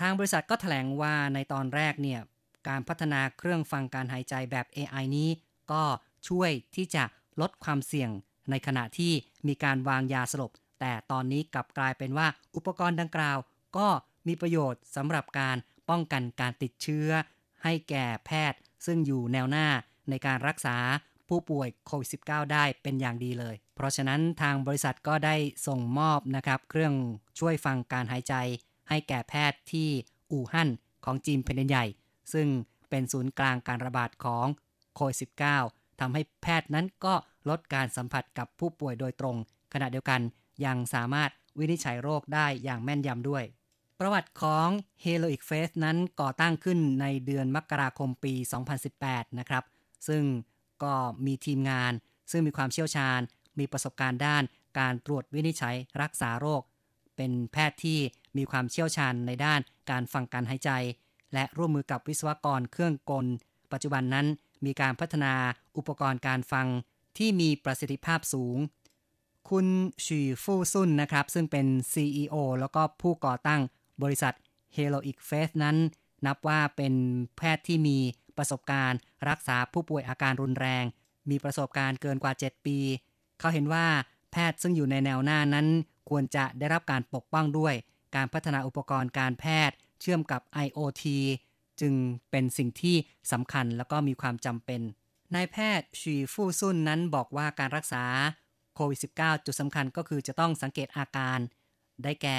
S4: ทางบริษัทก็แถลงว่าในตอนแรกเนี่ยการพัฒนาเครื่องฟังการหายใจแบบ AI นี้ ก็ช่วยที่จะลดความเสี่ยง ในขณะที่มีการวางยาสลบ แต่ตอนนี้กลับกลายเป็นว่าอุปกรณ์ดังกล่าว ก็มีประโยชน์สำหรับการป้องกันการติดเชื้อ ให้แก่แพทย์ ซึ่งอยู่แนวหน้าในการรักษาผู้ป่วยโควิด -19 ได้เป็นอย่างดีเลย เพราะฉะนั้นทางบริษัทก็ได้ส่งมอบนะครับ เครื่องช่วยฟังการหายใจ ให้แก่แพทย์ที่อู่ฮั่นของจีนแผ่นใหญ่ ซึ่งเป็นศูนย์กลางการระบาดของโควิด -19 ทำให้แพทย์นั้นก็ลดการสัมผัสกับผู้ป่วยโดยตรง ขณะเดียวกันยังสามารถวินิจฉัยโรคได้อย่างแม่นยำด้วย ประวัติของ Heroic Faith นั้นก่อตั้งขึ้นในเดือนมกราคมปี 2018 นะครับ ซึ่งก็มีทีมงาน ซึ่งมีความเชี่ยวชาญ มีประสบการณ์ด้าน การตรวจวินิจฉัยรักษาโรค เป็นแพทย์ที่มีความเชี่ยวชาญในด้านการฟังการหายใจ และร่วมมือกับวิศวกรเครื่องกล ปัจจุบันนั้น มีการพัฒนาอุปกรณ์การฟังที่มีประสิทธิภาพสูง คุณชีฟู่ซุนนะครับ ซึ่งเป็น CEO แล้วก็ผู้ก่อตั้งบริษัท Heroic Faith นั้น นับว่าเป็นแพทย์ที่มีประสบการณ์ รักษาผู้ป่วยอาการรุนแรง มีประสบการณ์เกินกว่า 7 ปี เขาเห็นว่าแพทย์ซึ่งอยู่ในแนวหน้านั้น ควรจะได้รับการปกป้องด้วย การพัฒนาอุปกรณ์การแพทย์ เชื่อมกับ IoT จึงเป็นสิ่งที่สำคัญแล้วก็มีความจำเป็น นายแพทย์ชีฟู่ซุนนั้นบอกว่าการรักษาโควิด -19 จุดสำคัญก็คือจะต้องสังเกตอาการ ได้แก่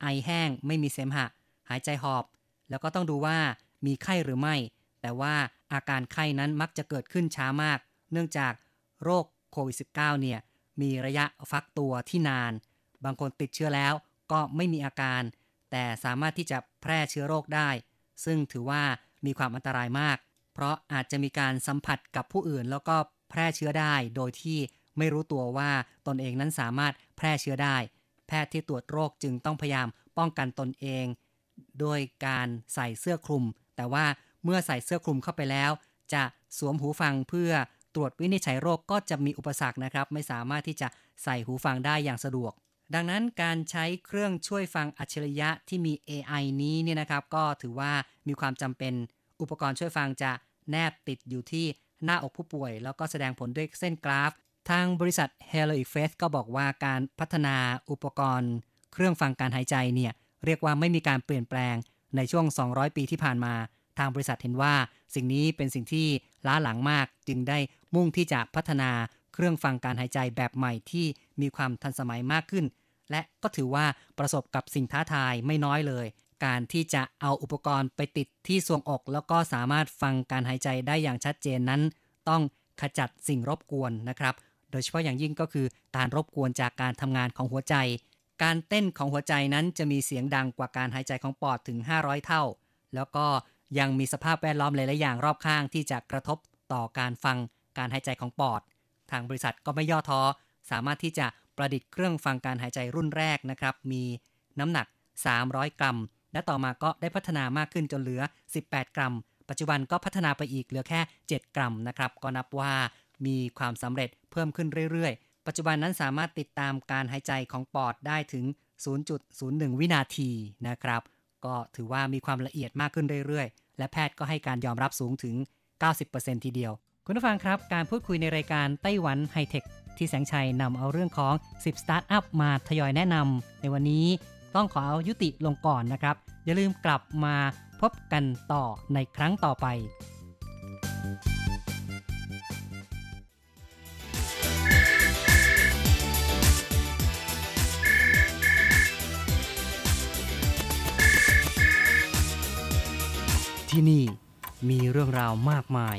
S4: ไอแห้งไม่มีเสมหะ หายใจหอบ แล้วก็ต้องดูว่ามีไข้หรือไม่ แต่ว่าอาการไข้นั้นมักจะเกิดขึ้นช้ามาก เนื่องจากโรคโควิด -19 เนี่ยมีระยะฟักตัวที่นาน บางคนติดเชื้อแล้วก็ไม่มีอาการ แต่สามารถที่จะแพร่เชื้อโรคได้ ซึ่งถือว่ามีความอันตรายมาก เพราะอาจจะมีการสัมผัสกับผู้อื่น แล้วก็แพร่เชื้อได้โดยที่ไม่รู้ตัวว่าตนเองนั้นสามารถแพร่เชื้อได้ แพทย์ที่ตรวจโรคจึงต้องพยายามป้องกันตนเองโดยการใส่เสื้อคลุม แต่ว่าเมื่อใส่เสื้อคลุมเข้าไปแล้ว จะสวมหูฟังเพื่อตรวจวินิจฉัยโรคก็จะมีอุปสรรคนะครับ ไม่สามารถที่จะใส่หูฟังได้อย่างสะดวก ดังนั้นการใช้เครื่องช่วยฟังอัจฉริยะที่มี AI นี้เนี่ยนะครับ ก็ถือว่ามีความจำเป็น อุปกรณ์ช่วยฟังจะแนบติดอยู่ที่หน้าอกผู้ป่วย แล้วก็แสดงผลด้วยเส้นกราฟ ทางบริษัท Heroic Faith ก็บอกว่าการพัฒนาอุปกรณ์ เครื่องฟังการหายใจเนี่ยเรียกว่าไม่มีการเปลี่ยนแปลงในช่วง 200 ปีที่ผ่านมา ทางบริษัทเห็นว่า สิ่งนี้เป็นสิ่งที่ล้าหลังมากจึงได้มุ่งที่จะพัฒนา เครื่องฟังการหายใจแบบใหม่ที่มีความทันสมัยมากขึ้น และก็ถือว่าประสบกับสิ่งท้าทายไม่น้อยเลย การที่จะเอาอุปกรณ์ไปติดที่ทรวงอก แล้วก็สามารถฟังการหายใจได้อย่างชัดเจนนั้น ต้องขจัดสิ่งรบกวนนะครับ โดยเฉพาะอย่างยิ่งก็คือการรบกวนจากการทำงานของหัวใจ การเต้นของหัวใจนั้นจะมีเสียงดังกว่าการหายใจของปอดถึง 500 เท่า แล้วก็ยังมีสภาพแวดล้อมหลายๆอย่างรอบข้างที่จะกระทบต่อการฟังการหายใจของปอด ทางบริษัทก็ไม่ย่อท้อสามารถที่จะประดิษฐ์เครื่องฟังการหายใจรุ่นแรกนะครับ มีน้ำหนัก 300 กรัม และต่อมาก็ได้พัฒนามากขึ้นจนเหลือ 18 กรัม ปัจจุบันก็พัฒนาไปอีกเหลือแค่ 7 กรัมนะครับ ก็นับว่ามีความสำเร็จเพิ่มขึ้นเรื่อยๆ ปัจจุบันนั้นสามารถติดตามการหายใจของปอดได้ถึง 0.01 วินาทีนะครับ ก็ถือว่ามีความละเอียดมากขึ้นเรื่อยๆ และแพทย์ก็ให้การยอมรับสูงถึง 90%ทีเดียว คุณผู้ฟังครับ การพูดคุยในรายการไต้หวันไฮเทคที่แสงชัยนำเอาเรื่องของ 10 สตาร์ทอัพมาทยอยแนะนำในวันนี้ต้องขอเอายุติลงก่อนนะครับ อย่าลืมกลับมาพบกันต่อในครั้งต่อไป ที่นี่มีเรื่องราวมากมาย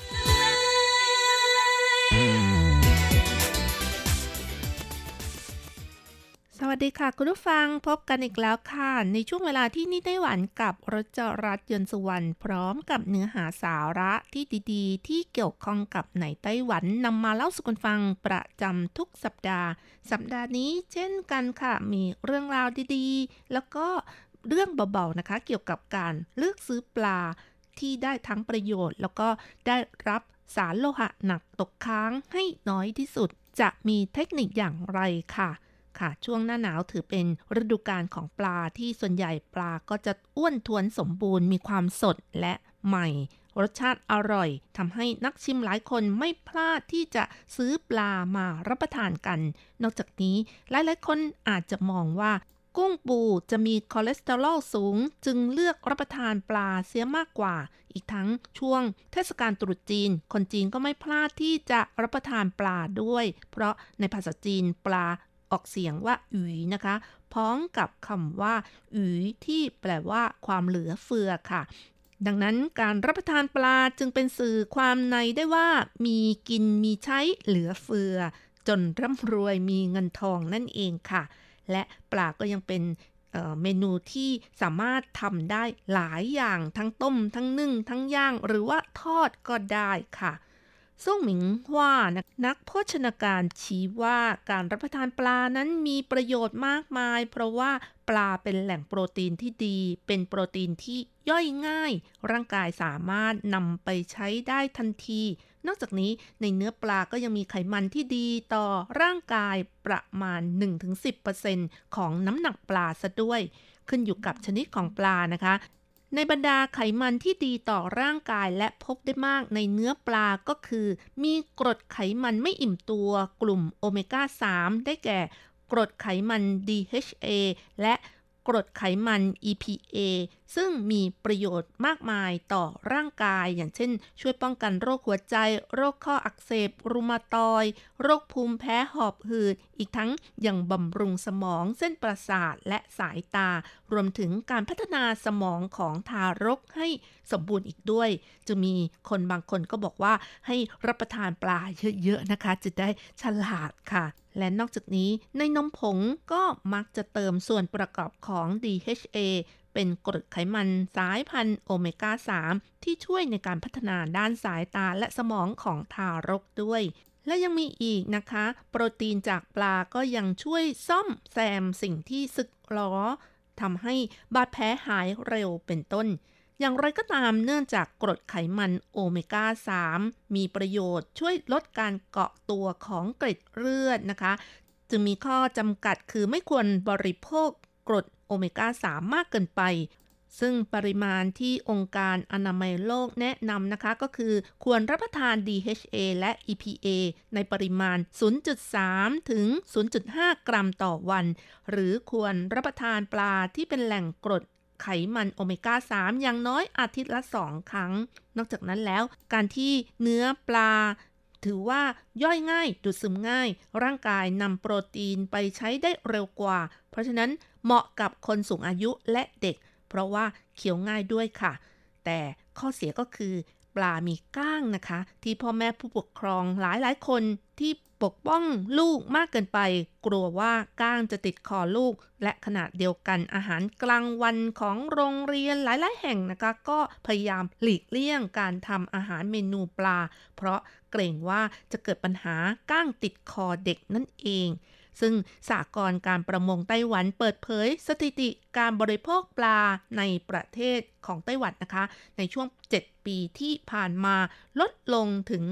S5: ดีค่ะคุณผู้ฟังพบกันอีกแล้วค่ะ ในช่วงเวลาที่นี่ไต้หวันกับรจรัสยนสุวรรณพร้อมกับเนื้อหาสาระที่ดีๆ ที่เกี่ยวข้องกับในไต้หวันนำมาเล่าสู่กันฟังประจำทุกสัปดาห์ สัปดาห์นี้เช่นกันค่ะ มีเรื่องราวดีๆ แล้วก็เรื่องเบาๆนะคะ เกี่ยวกับการเลือกซื้อปลาที่ได้ทั้งประโยชน์ แล้วก็ได้รับสารโลหะหนักตกค้างให้น้อยที่สุด จะมีเทคนิคอย่างไรค่ะ ค่ะ ช่วงหน้าหนาวถือเป็นฤดูกาลของปลาที่ส่วนใหญ่ปลาก็จะอ้วนท้วนสมบูรณ์มีความสดและใหม่ รสชาติอร่อยทำให้นักชิมหลายคนไม่พลาดที่จะซื้อปลามารับประทานกัน นอกจากนี้หลายๆ คนอาจจะมองว่ากุ้งปูจะมีคอเลสเตอรอลสูง จึงเลือกรับประทานปลาเสียมากกว่า อีกทั้งช่วงเทศกาลตรุษจีน คนจีนก็ไม่พลาดที่จะรับประทานปลาด้วย เพราะในภาษาจีนปลา ออกเสียงว่าอุ๋ยนะคะ พ้องกับคำว่าอุ๋ยที่แปลว่าความเหลือเฟือค่ะดังนั้นการรับประทานปลาจึงเป็นสื่อความในได้ว่า มีกินมีใช้เหลือเฟือ จนร่ำรวยมีเงินทองนั่นเองค่ะ และปลาก็ยังเป็นเเมนูที่สามารถทำได้หลายอย่างทั้งต้ม ทั้งนึ่ง ทั้งย่าง หรือว่าทอดก็ได้ค่ะ ซ่งหมิงว่านักโภชนาการชี้ว่าการรับประทานปลานั้นมีประโยชน์มากมาย เพราะว่าปลาเป็นแหล่งโปรตีนที่ดี เป็นโปรตีนที่ย่อยง่าย ร่างกายสามารถนำไปใช้ได้ทันที นอกจากนี้ในเนื้อปลาก็ยังมีไขมันที่ดีต่อร่างกายประมาณ 1-10%ของน้ำหนักปลาซะด้วย ขึ้นอยู่กับชนิดของปลานะคะ ในบรรดาไขมันที่ดีต่อร่างกายและพบได้มากในเนื้อปลาก็คือ มีกรดไขมันไม่อิ่มตัวกลุ่มโอเมก้า 3 ได้แก่ กรดไขมัน DHA และกรดไขมัน EPA ซึ่งมีประโยชน์มากมายต่อร่างกาย อย่างเช่น ช่วยป้องกันโรคหัวใจ โรคข้ออักเสบ รุมาตอย โรคภูมิแพ้หอบหืด อีกทั้งยังบำรุงสมองเส้นประสาทและสายตา รวมถึงการพัฒนาสมองของทารกให้สมบูรณ์อีกด้วย จะมีคนบางคนก็บอกว่าให้รับประทานปลาเยอะๆนะคะ จะได้ฉลาดค่ะและนอกจากนี้ในนมผงก็มักจะเติมส่วนประกอบของ DHA เป็นกรดไขมันสายพันธุ์โอเมก้า 3 ที่ช่วยในการพัฒนาด้านสายตาและสมองของทารกด้วย และยังมีอีกนะคะ โปรตีนจากปลาก็ยังช่วยซ่อมแซมสิ่งที่สึกหรอทำให้บาดแผลหายเร็วเป็นต้น อย่างไรก็ตามเนื่องจากกรดไขมันโอเมก้า 3 มีประโยชน์ช่วยลดการเกาะตัวของเกล็ดเลือดนะคะ จึงมีข้อจำกัดคือไม่ควรบริโภคกรด โอเมก้า 3 มากเกินไป ซึ่งปริมาณที่องค์การอนามัยโลกแนะนำนะคะก็คือควรรับประทาน DHA และ EPA ในปริมาณ 0.3 ถึง 0.5 กรัมต่อวัน หรือควรรับประทานปลาที่เป็นแหล่งกรดไขมันโอเมก้า 3 อย่างน้อยอาทิตย์ละ 2 ครั้ง นอกจากนั้นแล้ว การที่เนื้อปลา ถือว่าย่อยง่าย ดูดซึมง่าย ร่างกายนำโปรตีนไปใช้ได้เร็วกว่า เพราะฉะนั้น เหมาะกับคนสูงอายุและเด็ก เพราะว่าเคี้ยวง่ายด้วยค่ะ แต่ข้อเสียก็คือปลามีก้างนะคะ ที่พ่อแม่ผู้ปกครองหลายหลายๆคนที่ปกป้องลูกมากเกินไป กลัวว่าก้างจะติดคอลูก และขณะเดียวกันอาหารกลางวันของโรงเรียนหลาย ๆ แห่งนะคะ ก็พยายามหลีกเลี่ยงการทำอาหารเมนูปลา เพราะเกรงว่าจะเกิดปัญหาก้างติดคอเด็กนั่นเอง ซึ่งสากลการประมงไต้หวันเปิดเผยสถิติการบริโภคปลาในประเทศของไต้หวันนะคะ ในช่วง 7 ปีที่ผ่านมาลดลงถึง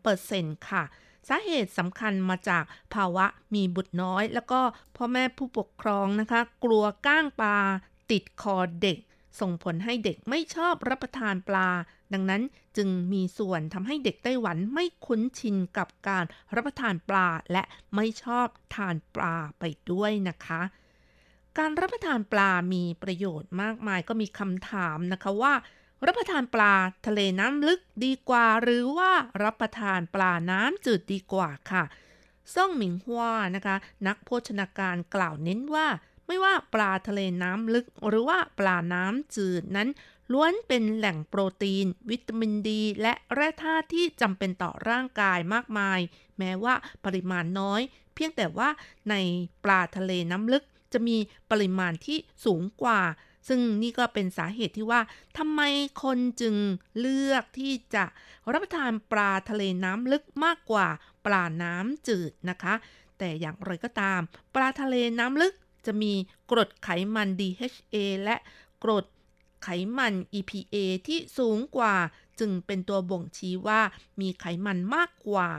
S5: 32%ค่ะสาเหตุสำคัญมาจากภาวะมีบุตรน้อย แล้วก็พ่อแม่ผู้ปกครองนะคะ กลัวก้างปลาติดคอเด็ก ส่งผลให้เด็กไม่ชอบรับประทานปลา ดังนั้นจึงมีส่วนทำให้เด็กไต้หวันไม่คุ้นชินกับการรับประทานปลาและไม่ชอบทานปลาไปด้วยนะคะ การรับประทานปลามีประโยชน์มากมายก็มีคำถามนะคะว่า รับประทานปลาทะเลน้ำลึกดีกว่า หรือว่ารับประทานปลาน้ำจืดดีกว่าค่ะซ่องหมิงฮัวนะคะ นักโภชนาการกล่าวเน้นว่า ไม่ว่าปลาทะเลน้ำลึกหรือว่าปลาน้ำจืดนั้น ล้วนเป็นแหล่งโปรตีน วิตามินดี และแร่ธาตุที่จำเป็นต่อร่างกายมากมาย แม้ว่าปริมาณน้อย เพียงแต่ว่าในปลาทะเลน้ำลึกจะมีปริมาณที่สูงกว่า ซึ่งนี่ก็เป็นสาเหตุที่ว่าทำไมคนจึงเลือกที่จะรับประทานปลาทะเลน้ำลึกมากกว่าปลาน้ำจืดนะคะ แต่อย่างไรก็ตาม ปลาทะเลน้ำลึก จะมีกรดไขมัน DHA และกรดไขมัน EPA ที่สูงกว่าจึงเป็นตัวบ่งชี้ว่ามีไขมันมากกว่า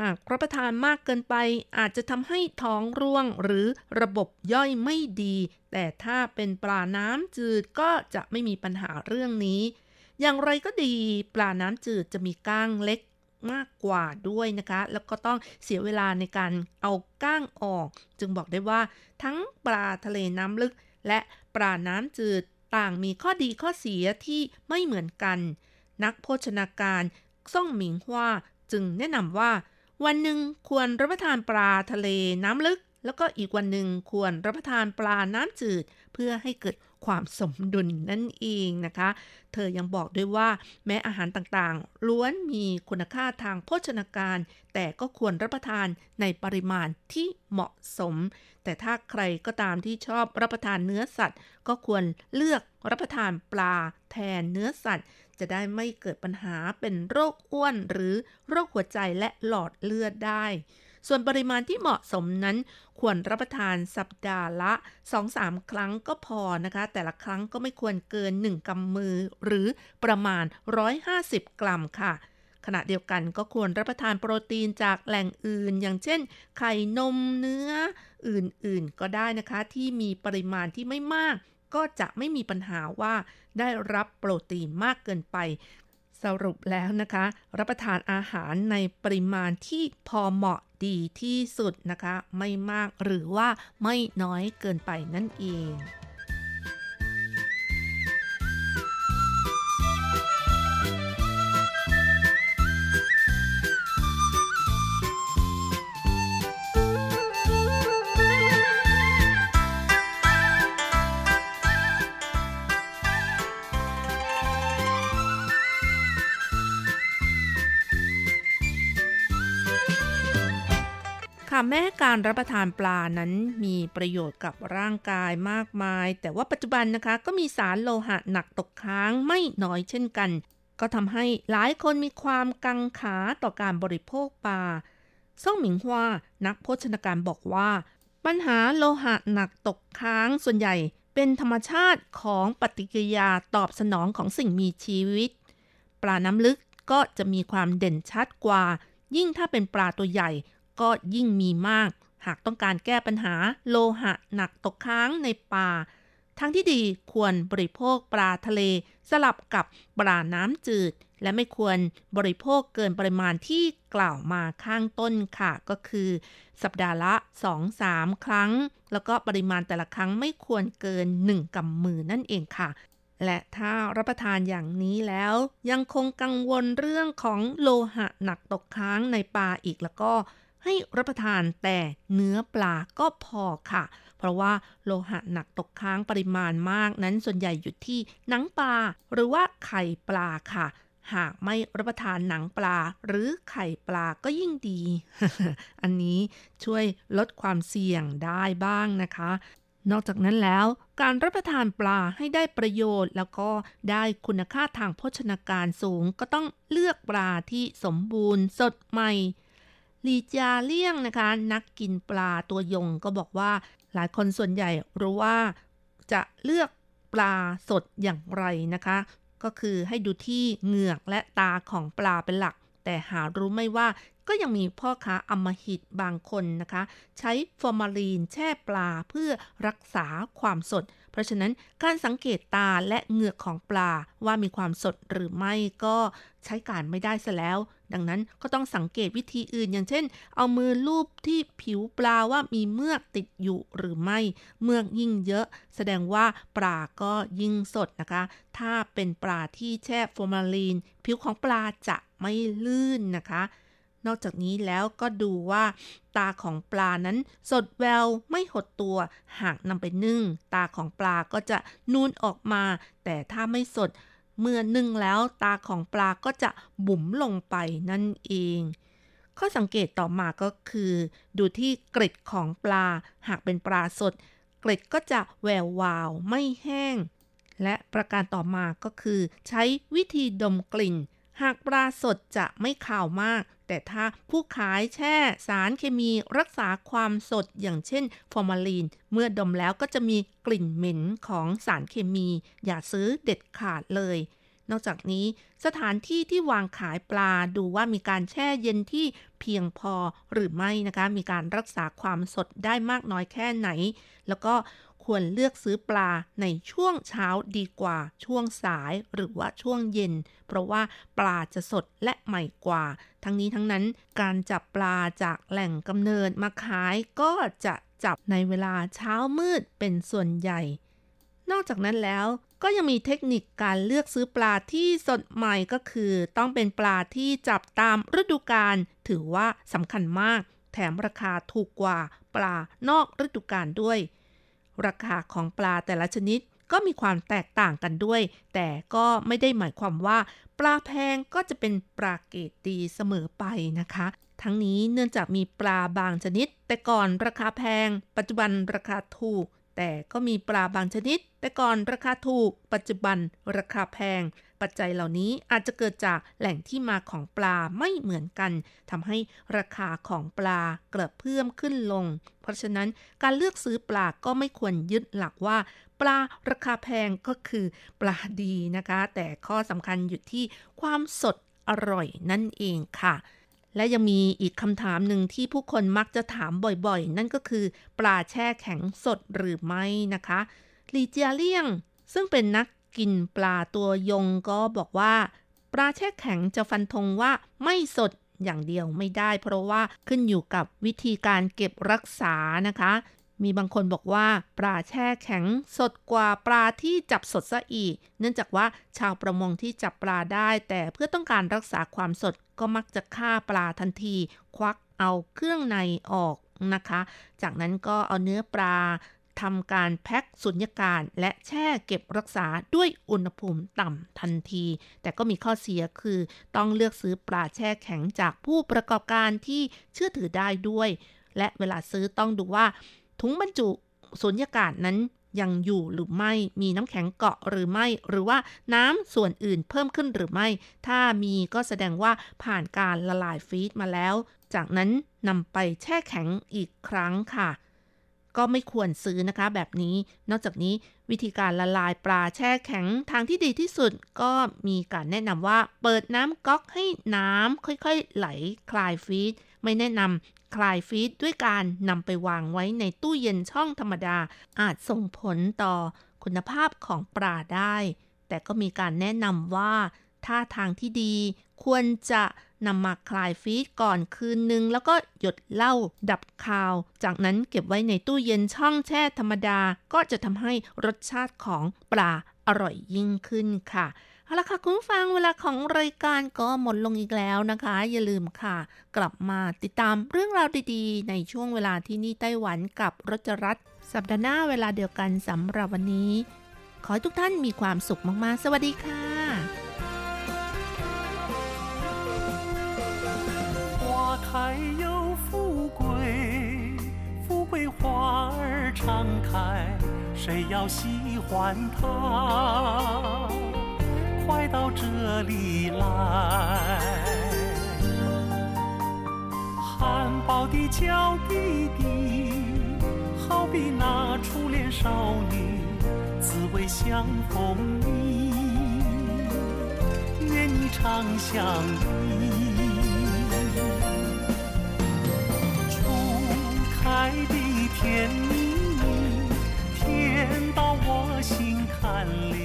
S5: หากรับประทานมากเกินไปอาจจะทำให้ท้องร่วงหรือระบบย่อยไม่ดี แต่ถ้าเป็นปลาน้ำจืดก็จะไม่มีปัญหาเรื่องนี้ อย่างไรก็ดี ปลาน้ำจืดจะมีก้างเล็ก มากกว่าด้วยนะคะ แล้วก็ต้องเสียเวลาในการเอาก้างออก จึงบอกได้ว่า ทั้งปลาทะเลน้ำลึก และปลาน้ำจืดต่างมีข้อดีข้อเสียที่ไม่เหมือนกัน นักโภชนาการซ่องหมิงฮวาจึงแนะนำว่า วันหนึ่งควรรับประทานปลาทะเลน้ำลึก แล้วก็อีกวันหนึ่งควรรับประทานปลาน้ำจืด เพื่อให้เกิดความสมดุลนั่นเองนะคะ เธอยังบอกด้วยว่าแม้อาหารต่างๆ ล้วนมีคุณค่าทางโภชนาการ แต่ก็ควรรับประทานในปริมาณที่เหมาะสม แต่ถ้าใครก็ตามที่ชอบรับประทานเนื้อสัตว์ ก็ควรเลือกรับประทานปลาแทนเนื้อสัตว์ จะได้ไม่เกิดปัญหาเป็นโรคอ้วนหรือโรคหัวใจและหลอดเลือดได้ ส่วนปริมาณที่เหมาะสมนั้น ควรรับประทานสัปดาห์ละ 2-3 ครั้งก็พอนะคะ แต่ละครั้งก็ไม่ควรเกิน 1กำมือ หรือประมาณ 150 กรัมค่ะขณะเดียวกันก็ควรรับประทานโปรตีนจากแหล่งอื่น อย่างเช่น ไข่นมเนื้ออื่นๆ ก็ได้นะคะ ที่มีปริมาณที่ไม่มาก ก็จะไม่มีปัญหาว่าได้รับโปรตีนมากเกินไป สรุปแล้วนะคะ รับประทานอาหารในปริมาณที่พอเหมาะดีที่สุดนะคะ ไม่มากหรือว่าไม่น้อยเกินไปนั่นเอง แม้การรับประทานปลานั้นมีประโยชน์กับร่างกายมากมาย แต่ว่าปัจจุบันนะคะก็มีสารโลหะหนักตกค้างไม่น้อยเช่นกัน ก็ทำให้หลายคนมีความกังขาต่อการบริโภคปลาซ่งหมิงฮวานักโภชนาการบอกว่า ปัญหาโลหะหนักตกค้างส่วนใหญ่เป็นธรรมชาติของปฏิกิริยาตอบสนองของสิ่งมีชีวิต ปลาน้ำลึกก็จะมีความเด่นชัดกว่า ยิ่งถ้าเป็นปลาตัวใหญ่ ก็ยิ่งมีมาก หากต้องการแก้ปัญหาโลหะหนักตกค้างในป่าทั้งที่ดีควรบริโภคปลาทะเลสลับกับปลาน้ำจืด และไม่ควรบริโภคเกินปริมาณที่กล่าวมาข้างต้นค่ะ ก็คือ สัปดาห์ละ 2-3 ครั้ง แล้วก็ปริมาณแต่ละครั้งไม่ควรเกิน 1กำมือนั่นเองค่ะ และถ้ารับประทานอย่างนี้แล้ว ยังคงกังวลเรื่องของโลหะหนักตกค้างในปลาอีกแล้วก็ ให้รับประทานแต่เนื้อปลาก็พอค่ะ เพราะว่าโลหะหนักตกค้างปริมาณมากนั้นส่วนใหญ่อยู่ที่หนังปลา หรือว่าไข่ปลาค่ะ หากไม่รับประทานหนังปลาหรือไข่ปลาก็ยิ่งดี อันนี้ช่วยลดความเสี่ยงได้บ้างนะคะนอกจากนั้นแล้วการรับประทานปลาให้ได้ประโยชน์ แล้วก็ได้คุณค่าทางโภชนาการสูง ก็ต้องเลือกปลาที่สมบูรณ์ สดใหม่ ลีจาเลี่ยงนะคะ นักกินปลาตัวยงก็บอกว่าหลายคนส่วนใหญ่รู้ว่าจะเลือกปลาสดอย่างไรนะคะ ก็คือให้ดูที่เหงือกและตาของปลาเป็นหลัก แต่หารู้ไม่ว่าก็ยังมีพ่อค้าอมหิตบางคนนะคะ ใช้ฟอร์มาลีนแช่ปลาเพื่อรักษาความสด เพราะฉะนั้นการสังเกตตาและเหงือกของปลาว่ามีความสดหรือไม่ก็ใช้การไม่ได้ซะแล้ว ดังนั้นก็ต้องสังเกตวิธีอื่น อย่างเช่น เอามือลูบที่ผิวปลาว่ามีเมือกติดอยู่หรือไม่ เมือกยิ่งเยอะ แสดงว่าปลาก็ยิ่งสดนะคะ ถ้าเป็นปลาที่แช่ฟอร์มาลีน ผิวของปลาจะไม่ลื่นนะคะนอกจากนี้แล้วก็ดูว่าตาของปลานั้นสดแววไม่หดตัว หากนำไปนึ่ง ตาของปลาก็จะนูนออกมา แต่ถ้าไม่สด เมื่อนึ่งแล้วตาของปลาก็จะบุ๋มลงไปนั่นเอง ข้อสังเกตต่อมาก็คือ ดูที่เกล็ดของปลา หากเป็นปลาสด เกล็ดก็จะแวววาวไม่แห้ง และประการต่อมาก็คือ ใช้วิธีดมกลิ่น หากปลาสดจะไม่ขาวมาก แต่ถ้าผู้ขายแช่สารเคมีรักษาความสดอย่างเช่นฟอร์มาลีน เมื่อดมแล้วก็จะมีกลิ่นเหม็นของสารเคมี อย่าซื้อเด็ดขาดเลย นอกจากนี้สถานที่ที่วางขายปลาดูว่ามีการแช่เย็นที่เพียงพอหรือไม่นะคะ มีการรักษาความสดได้มากน้อยแค่ไหน แล้วก็ ควรเลือกซื้อปลาในช่วงเช้าดีกว่าช่วงสายหรือว่าช่วงเย็น เพราะว่าปลาจะสดและใหม่กว่า ทั้งนี้ทั้งนั้นการจับปลาจากแหล่งกำเนิดมาขายก็จะจับในเวลาเช้ามืดเป็นส่วนใหญ่ นอกจากนั้นแล้วก็ยังมีเทคนิคการเลือกซื้อปลาที่สดใหม่ก็คือ ต้องเป็นปลาที่จับตามฤดูกาลถือว่าสำคัญมาก แถมราคาถูกกว่าปลานอกฤดูกาลด้วย ราคาของปลาแต่ละชนิดก็มีความแตกต่างกันด้วย แต่ก็ไม่ได้หมายความว่า ปลาแพงก็จะเป็นปลาเกรดดีเสมอไปนะคะ ทั้งนี้เนื่องจากมีปลาบางชนิด แต่ก่อนราคาแพง ปัจจุบันราคาถูก แต่ก็มีปลาบางชนิด แต่ก่อนราคาถูก ปัจจุบันราคาแพง ปัจจัยเหล่านี้อาจจะเกิดจากแหล่งที่มาของปลาไม่เหมือนกันทำให้ราคาของปลากระเพิ่มขึ้นลง เพราะฉะนั้นการเลือกซื้อปลาก็ไม่ควรยึดหลักว่าปลาราคาแพงก็คือปลาดีนะคะ แต่ข้อสำคัญอยู่ที่ความสดอร่อยนั่นเองค่ะ และยังมีอีกคำถามหนึ่งที่ผู้คนมักจะถามบ่อยๆ นั่นก็คือปลาแช่แข็งสดหรือไม่นะคะลีเจียเลี่ยงซึ่งเป็นนัก กินปลาตัวยงก็บอกว่า ปลาแช่แข็งจะฟันธงว่าไม่สดอย่างเดียวไม่ได้ เพราะว่าขึ้นอยู่กับวิธีการเก็บรักษานะคะ มีบางคนบอกว่าปลาแช่แข็งสดกว่าปลาที่จับสดซะอีก เนื่องจากว่าชาวประมงที่จับปลาได้ แต่เพื่อต้องการรักษาความสดก็มักจะฆ่าปลาทันที ควักเอาเครื่องในออกนะคะ จากนั้นก็เอาเนื้อปลา ทำการแพ็คสุญญากาศและแช่เก็บรักษาด้วยอุณหภูมิต่ำทันที แต่ก็มีข้อเสียคือต้องเลือกซื้อปลาแช่แข็งจากผู้ประกอบการที่เชื่อถือได้ด้วย และเวลาซื้อต้องดูว่า ถุงบรรจุสุญญากาศนั้นยังอยู่หรือไม่มีน้ำแข็งเกาะหรือไม่ หรือว่าน้ำส่วนอื่นเพิ่มขึ้นหรือไม่ ถ้ามีก็แสดงว่าผ่านการละลายฟีดมาแล้ว จากนั้นนำไปแช่แข็งอีกครั้งค่ะ ก็ไม่ควรซื้อนะคะแบบนี้ นอกจากนี้วิธีการละลายปลาแช่แข็งทางที่ดีที่สุดก็มีการแนะนำว่า เปิดน้ำก๊อกให้น้ำค่อยๆไหลคลายฟีดไม่แนะนำคลายฟีดด้วยการนำไปวางไว้ในตู้เย็นช่องธรรมดา อาจส่งผลต่อคุณภาพของปลาได้ แต่ก็มีการแนะนำว่าถ้าทางที่ดีควรจะ นำมาคลายฟีดก่อนคืนนึง แล้วก็หยดเหล้าดับคาว จากนั้นเก็บไว้ในตู้เย็นช่องแช่ธรรมดา ก็จะทำให้รสชาติของปลาอร่อยยิ่งขึ้นค่ะเอาละค่ะคุณฟังเวลาของรายการก็หมดลงอีกแล้วนะคะ อย่าลืมค่ะ กลับมาติดตามเรื่องราวดีๆ ในช่วงเวลาที่นี่ไต้หวันกับรจรัสสัปดาห์หน้าเวลาเดียวกันสำหรับวันนี้ ขอให้ทุกท่านมีความสุขมากๆ สวัสดีค่ะ 敞开
S6: 谁要喜欢他，快到这里来。含苞的娇滴滴，好比那初恋少女，滋味相逢腻。愿你常相依。初开的甜蜜，甜到我心坎里。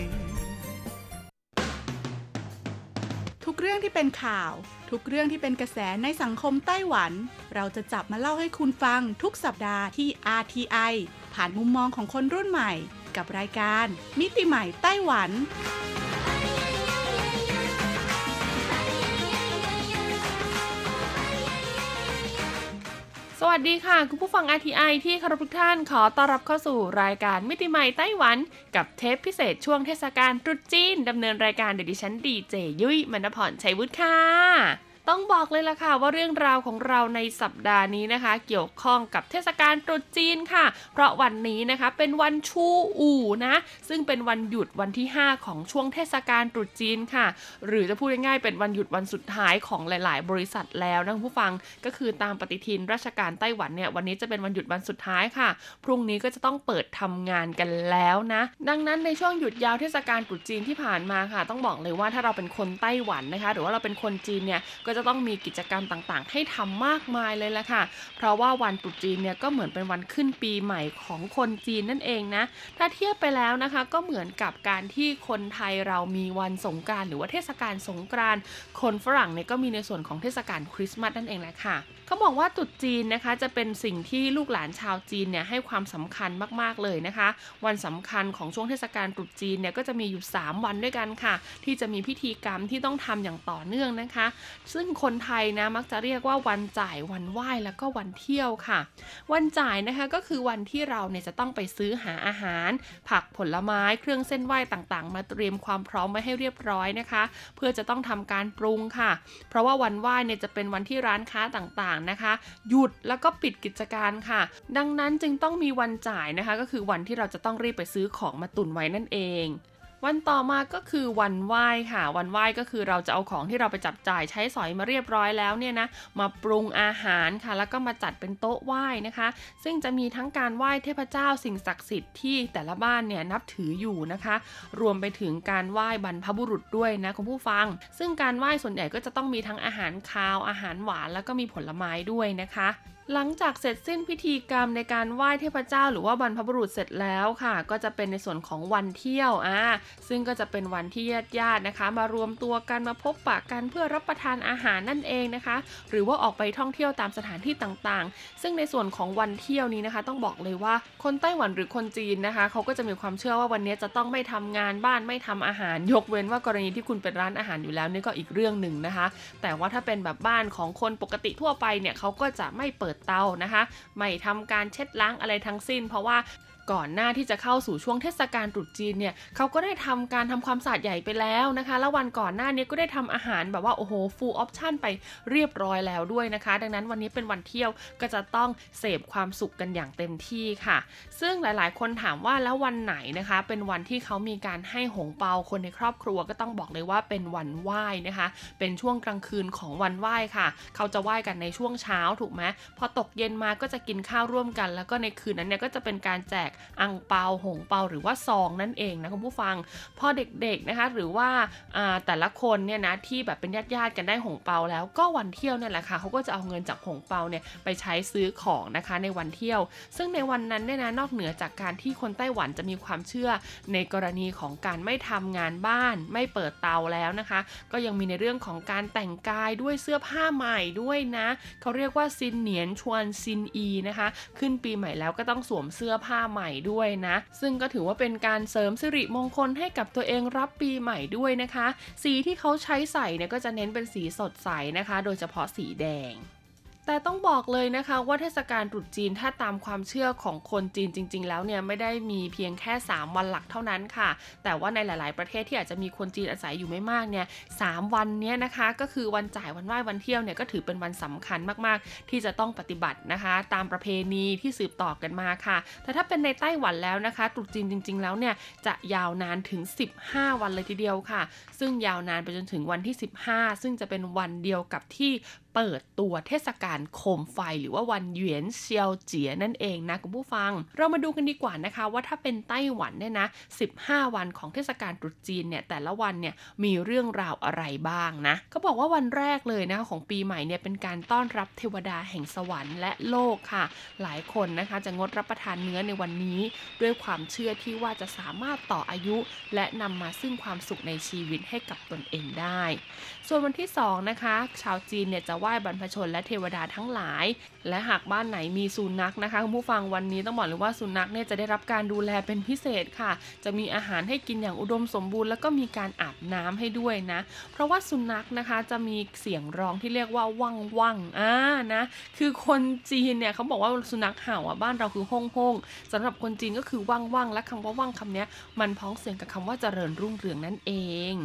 S7: ทุกเรื่องที่เป็นข่าว ทุกเรื่องที่เป็นกระแสในสังคมไต้หวัน เราจะจับมาเล่าให้คุณฟังทุกสัปดาห์ที่ RTI ผ่านมุมมองของคนรุ่นใหม่ กับรายการมิติใหม่ไต้หวัน
S8: สวัสดีค่ะ คุณผู้ฟัง RTI ที่เคารพทุกท่านขอต้อนรับเข้าสู่รายการมิติใหม่ไต้หวัน กับเทปพิเศษช่วงเทศกาลตรุษจีนดำเนินรายการโดยดิฉันดีเจยุ้ยมณพรชัยวุฒิค่ะ ต้องบอกเลยล่ะค่ะว่าเรื่องราวของเราในสัปดาห์นี้นะคะ เกี่ยวข้องกับเทศกาลตรุษจีนค่ะ เพราะวันนี้นะคะเป็นวันชูอู่นะ ซึ่งเป็นวันหยุดวันที่ 5 ของช่วงเทศกาลตรุษจีนค่ะ หรือจะพูดง่ายๆเป็นวันหยุดวันสุดท้ายของหลาย ๆ บริษัทแล้วนะผู้ฟังก็คือตามปฏิทินราชการไต้หวันเนี่ยวันนี้จะเป็นวันหยุดวันสุดท้ายค่ะ พรุ่งนี้ก็จะต้องเปิดทำงานกันแล้วนะ ดังนั้นในช่วงหยุดยาวเทศกาลตรุษจีนที่ผ่านมาค่ะ ต้องบอกเลยว่าถ้าเราเป็นคนไต้หวันนะคะ หรือว่าเราเป็นคนจีนเนี่ยก็จะต้องมีกิจกรรมต่างๆ ให้ทำมากมายเลยละค่ะ เพราะว่าวันตรุษจีนเนี่ยก็เหมือนเป็นวันขึ้นปีใหม่ของคนจีนนั่นเองนะ ถ้าเทียบไปแล้วนะคะก็เหมือนกับการที่คนไทยเรามีวันสงการหรือว่าเทศกาลสงกรานต์คนฝรั่งเนี่ยก็มีในส่วนของเทศกาลคริสต์มาสนั่นเองแหละค่ะ เขาบอกว่าตรุษจีนนะคะจะเป็นสิ่งที่ลูกหลานชาวจีนเนี่ยให้ความสำคัญมากๆเลยนะคะ วันสำคัญของช่วงเทศกาลตรุษจีนเนี่ยก็จะมีอยู่ 3 วันด้วยกันค่ะ ที่จะมีพิธีกรรมที่ต้องทำอย่างต่อเนื่องนะคะ ซึ่งคนไทยนะมักจะเรียกว่าวันจ่ายวันไหว้แล้วก็วันเที่ยวค่ะ วันจ่ายนะคะก็คือวันที่เราเนี่ยจะต้องไปซื้อหาอาหาร ผักผลไม้เครื่องเส้นไหว้ต่างๆ มาเตรียมความพร้อมไว้ให้เรียบร้อยนะคะ เพื่อจะต้องทำการปรุงค่ะ เพราะว่าวันไหว้เนี่ยจะเป็นวันที่ร้านค้าต่างๆนะคะ หยุดแล้วก็ปิดกิจการค่ะ ดังนั้นจึงต้องมีวันจ่ายนะคะ ก็คือวันที่เราจะต้องรีบไปซื้อของมาตุนไว้นั่นเอง วันต่อมาก็คือวันไหว้ค่ะ วันไหว้ก็คือเราจะเอาของที่เราไปจับจ่ายใช้สอยมาเรียบร้อยแล้วเนี่ยนะมาปรุงอาหารค่ะ แล้วก็มาจัดเป็นโต๊ะไหว้นะคะ ซึ่งจะมีทั้งการไหว้เทพเจ้าสิ่งศักดิ์สิทธิ์ที่แต่ละบ้านเนี่ยนับถืออยู่นะคะ รวมไปถึงการไหว้บรรพบุรุษด้วยนะคุณผู้ฟัง ซึ่งการไหว้ส่วนใหญ่ก็จะต้องมีทั้งอาหารคาวอาหารหวานแล้วก็มีผลไม้ด้วยนะคะ หลังจากเสร็จสิ้นพิธีกรรมในการไหว้เทพเจ้า หรือว่าบรรพบุรุษเสร็จแล้วค่ะ ก็จะเป็นในส่วนของวันเที่ยวอ่าซึ่งก็จะเป็นวันที่ญาติญาตินะคะ มารวมตัวกันมาพบปะกันเพื่อรับประทานอาหารนั่นเองนะคะ หรือว่าออกไปท่องเที่ยวตามสถานที่ต่างๆ ซึ่งในส่วนของวันเที่ยวนี้นะคะ ต้องบอกเลยว่าคนไต้หวันหรือคนจีนนะคะเขาก็จะมีความเชื่อว่าวันนี้จะต้องไม่ทำงานบ้านไม่ทำอาหาร ยกเว้นว่ากรณีที่คุณเป็นร้านอาหารอยู่แล้วนี่ก็อีกเรื่องหนึ่งนะคะ แต่ว่าถ้าเป็นแบบบ้านของคนปกติทั่วไปเนี่ยเขาก็จะไม่เปิดเตานะคะ ไม่ทำการเช็ดล้างอะไรทั้งสิ้น เพราะว่า ก่อนหน้าที่จะเข้าสู่ช่วงเทศกาลตรุษจีนเนี่ยเขาก็ได้ทำการทำความสะอาดใหญ่ไปแล้วนะคะ แล้ววันก่อนหน้านี้ก็ได้ทำอาหารแบบว่าโอ้โห full option ไปเรียบร้อยแล้วด้วยนะคะ ดังนั้นวันนี้เป็นวันเที่ยวก็จะต้องเสพความสุขกันอย่างเต็มที่ค่ะ ซึ่งหลายๆ คนถามว่าแล้ววันไหนนะคะ เป็นวันที่เขามีการให้หงเปาคนในครอบครัวก็ต้องบอกเลยว่าเป็นวันไหว้นะคะ เป็นช่วงกลางคืนของวันไหว้ค่ะ เขาจะไหว้กันในช่วงเช้าถูกไหมพอตกเย็นมาก็จะกินข้าวร่วมกัน แล้วก็ในคืนนั้นเนี่ยก็จะเป็นการแจกอังเปาหงเปาหรือว่าซองนั่นเองนะคุณผู้ฟัง พอเด็กๆนะคะหรือว่าแต่ละคนเนี่ยนะที่แบบเป็นญาติๆกันได้หงเปาแล้วก็วันเที่ยวเนี่ยแหละค่ะเขาก็จะเอาเงินจากหงเปาเนี่ยไปใช้ซื้อของนะคะในวันเที่ยว ซึ่งในวันนั้นเนี่ยนะนอกเหนือจากการที่คนไต้หวันจะมีความเชื่อในกรณีของการไม่ทำงานบ้าน ไม่เปิดเตาแล้วนะคะ ก็ยังมีในเรื่องของการแต่งกายด้วยเสื้อผ้าใหม่ด้วยนะเขาเรียกว่าซินเหนียนชวนซินอีนะคะ ขึ้นปีใหม่แล้วก็ต้องสวมเสื้อผ้าใหม่ด้วยนะ ซึ่งก็ถือว่าเป็นการเสริมสิริมงคลให้กับตัวเองรับปีใหม่ด้วยนะคะ สีที่เขาใช้ใส่เนี่ยก็จะเน้นเป็นสีสดใสนะคะ โดยเฉพาะสีแดง แต่ต้องบอกเลยนะคะว่าเทศกาลตรุษจีนถ้าตามความเชื่อของคนจีนจริง ๆ แล้วเนี่ยไม่ได้มีเพียงแค่ 3 วันหลักเท่านั้นค่ะ แต่ว่าในหลาย ๆ ประเทศที่อาจจะมีคนจีนอาศัยอยู่ไม่มากเนี่ยสวันเนี้ยนะคะก็คือวันจ่ายวันไหว้วันเที่ยวเนี่ยก็ถือเป็นวันสำคัญมากๆ ที่จะต้องปฏิบัตินะคะ ตามประเพณีที่สืบต่อกันมาค่ะ แต่ถ้าเป็นในไต้หวันแล้วนะคะตรุษจีนจริง ๆ แล้วเนี่ยจะยาวนานถึง 15 วันเลยทีเดียวค่ะ ซึ่งยาวนานไปจนถึงวันที่ 15 ซึ่งจะเป็นวันเดียวกับที่เปิดตัวเทศกาลโคมไฟหรือว่าวันเหวียนเซียวเจียนั่นเองนะคุณผู้ฟัง เรามาดูกันดีกว่านะคะ ว่าถ้าเป็นไต้หวันเนี่ยนะ 15 วันของเทศกาลตรุษจีนเนี่ยแต่ละวันเนี่ยมีเรื่องราวอะไรบ้างนะเขาบอกว่าวันแรกเลยนะของปีใหม่เนี่ยเป็นการต้อนรับเทวดาแห่งสวรรค์และโลกค่ะ หลายคนนะคะจะงดรับประทานเนื้อในวันนี้ ด้วยความเชื่อที่ว่าจะสามารถต่ออายุ และนำมาซึ่งความสุขในชีวิตให้กับตนเองได้ ส่วนวันที่2นะคะ ชาวจีนเนี่ยจะไหว้บรรพชนและเทวดาทั้งหลาย และหากบ้านไหนมีสุนัขนะคะคุณผู้ฟังวันนี้ต้องบอกเลยว่าสุนัขเนี่ยจะได้รับการดูแลเป็นพิเศษค่ะ จะมีอาหารให้กินอย่างอุดมสมบูรณ์แล้วก็มีการอาบน้ำให้ด้วยนะ เพราะว่าสุนัขนะคะจะมีเสียงร้องที่เรียกว่าว่างว่างอ่านะ คือคนจีนเนี่ยเขาบอกว่าสุนัขเห่าอะบ้านเราคือห้องห้องสำหรับคนจีนก็คือว่างว่างและคำว่าว่างคำนี้มันพ้องเสียงกับคำว่าเจริญรุ่งเรืองนั่นเอง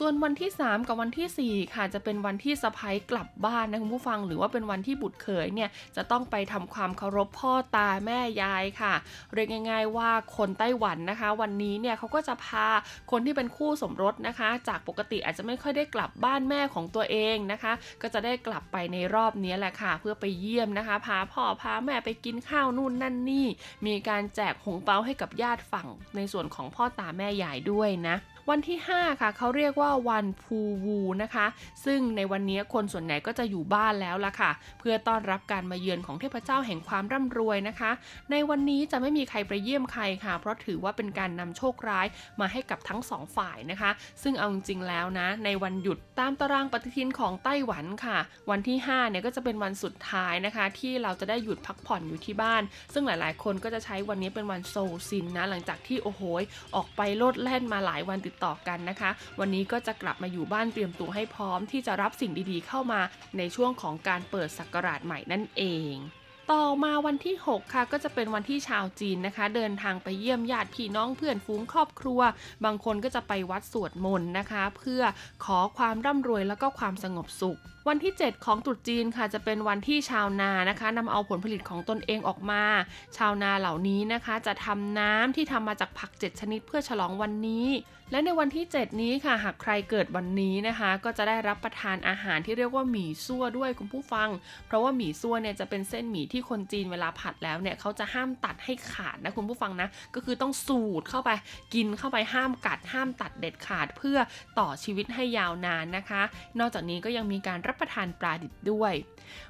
S8: ส่วนวันที่ 3 กับวันที่ 4 ค่ะ จะเป็นวันที่สะพ้ยกลับบ้านนะคุณผู้ฟังหรือว่าเป็นวันที่บุตรเขยเนี่ยจะต้องไปทำความเคารพพ่อตาแม่ยายค่ะ เรียกง่าย ๆ ว่าคนไต้หวันนะคะ วันนี้เนี่ยเขาก็จะพาคนที่เป็นคู่สมรสนะคะ จากปกติอาจจะไม่ค่อยได้กลับบ้านแม่ของตัวเองนะคะ ก็จะได้กลับไปในรอบนี้แหละค่ะ เพื่อไปเยี่ยมนะคะ พาพ่อพาแม่ไปกินข้าวนู่นนั่นนี่ มีการแจกหงเปาให้กับญาติฝั่งในส่วนของพ่อตาแม่ยายด้วยนะ วันที่ 5 ค่ะเขาเรียกว่าวันพูวูนะคะ ซึ่งในวันนี้คนส่วนใหญ่ก็จะอยู่บ้านแล้วล่ะค่ะ เพื่อต้อนรับการมาเยือนของเทพเจ้าแห่งความร่ำรวยนะคะ ในวันนี้จะไม่มีใครไปเยี่ยมใครค่ะ เพราะถือว่าเป็นการนำโชคร้ายมาให้กับทั้งสองฝ่ายนะคะ ซึ่งเอาจริงๆแล้วนะ ในวันหยุดตามตารางปฏิทินของไต้หวันค่ะ วันที่5เนี่ยก็จะเป็นวันสุดท้ายนะคะ ที่เราจะได้หยุดพักผ่อนอยู่ที่บ้าน ซึ่งหลายๆ คนก็จะใช้วันนี้เป็นวันโซซินนะหลังจากที่โอ้โหออกไปโลดแล่นมาหลายวันติดต่อกันนะคะ วันนี้ก็จะกลับมาอยู่บ้านเตรียมตัวให้พร้อมที่จะรับสิ่งดีๆเข้ามาในช่วงของการเปิดศักราชใหม่นั่นเองต่อมาวันที่ 6 ค่ะก็จะเป็นวันที่ชาวจีนนะคะ เดินทางไปเยี่ยมญาติพี่น้องเพื่อนฝูงครอบครัว บางคนก็จะไปวัดสวดมนต์นะคะ เพื่อขอความร่ำรวยแล้วก็ความสงบสุข วันที่ 7 ของตรุษจีนค่ะจะเป็นวันที่ชาวนานะคะนำเอาผลผลิตของตนเองออกมา ชาวนาเหล่านี้นะคะจะทำน้ำที่ทำมาจากผัก 7 ชนิดเพื่อฉลองวันนี้ และในวันที่ 7 นี้ค่ะ หากใครเกิดวันนี้นะคะ ก็จะได้รับประทานอาหารที่เรียกว่าหมี่ซั่วด้วยคุณผู้ฟัง เพราะว่าหมี่ซั่วเนี่ยจะเป็นเส้นหมี่ที่คนจีนเวลาผัดแล้วเนี่ยเขาจะห้ามตัดให้ขาดนะคุณผู้ฟังนะก็คือต้องสูดเข้าไปกินเข้าไปห้ามกัดห้ามตัดเด็ดขาดเพื่อต่อชีวิตให้ยาวนานนะคะ นอกจากนี้ก็ยังมีการรับประทานปลาดิบด้วย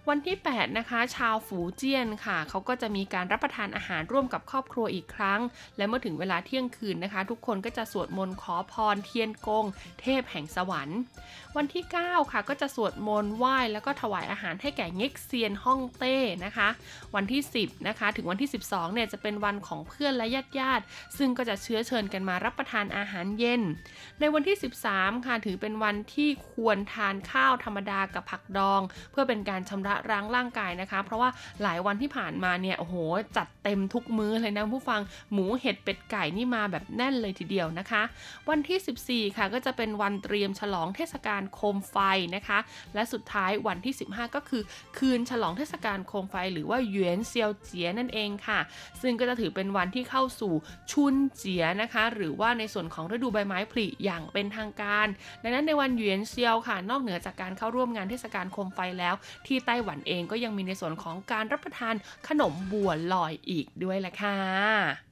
S8: วันที่ 8 นะคะ ชาวฝูเจี้ยนค่ะ เขาก็จะมีการรับประทานอาหารร่วมกับครอบครัวอีกครั้ง และเมื่อถึงเวลาเที่ยงคืนนะคะ ทุกคนก็จะสวดมนต์ขอพรเทียนกง เทพแห่งสวรรค์ วันที่ 9 ค่ะ ก็จะสวดมนต์ไหว้แล้วก็ถวายอาหารให้แก่เง็กเซียนฮ่องเต้นะคะ วันที่ 10 นะคะ ถึงวันที่ 12 เนี่ยจะเป็นวันของเพื่อนและญาติญาติซึ่งก็จะเชื้อเชิญกันมารับประทานอาหารเย็น ในวันที่ 13 ค่ะ ถือเป็นวันที่ควรทานข้าวธรรมดากับผักดอง เพื่อเป็นการชำระล้างร่างกายนะคะ เพราะว่าหลายวันที่ผ่านมาเนี่ยโอ้โหจัดเต็มทุกมื้อเลยนะผู้ฟังหมูเห็ดเป็ดไก่นี่มาแบบแน่นเลยทีเดียวนะคะ วันที่ 14 ค่ะก็จะเป็นวันเตรียมฉลองเทศกาลโคมไฟนะคะ และสุดท้ายวันที่ 15 ก็คือ คืนฉลองเทศกาลโคมไฟ หรือว่าเหวียนเซียวเจียนั่นเองค่ะ ซึ่งก็จะถือเป็นวันที่เข้าสู่ชุนเจียนะคะ หรือว่าในส่วนของฤดูใบไม้ผลิอย่างเป็นทางการ ดังนั้นในวันเหวียนเซียวค่ะ นอกเหนือจากการเข้าร่วมงานเทศกาลโคมไฟแล้ว ที่ไต้หวันเองก็ยังมีในส่วนของการรับประทานขนมบัวลอยอีกด้วยแหละค่ะ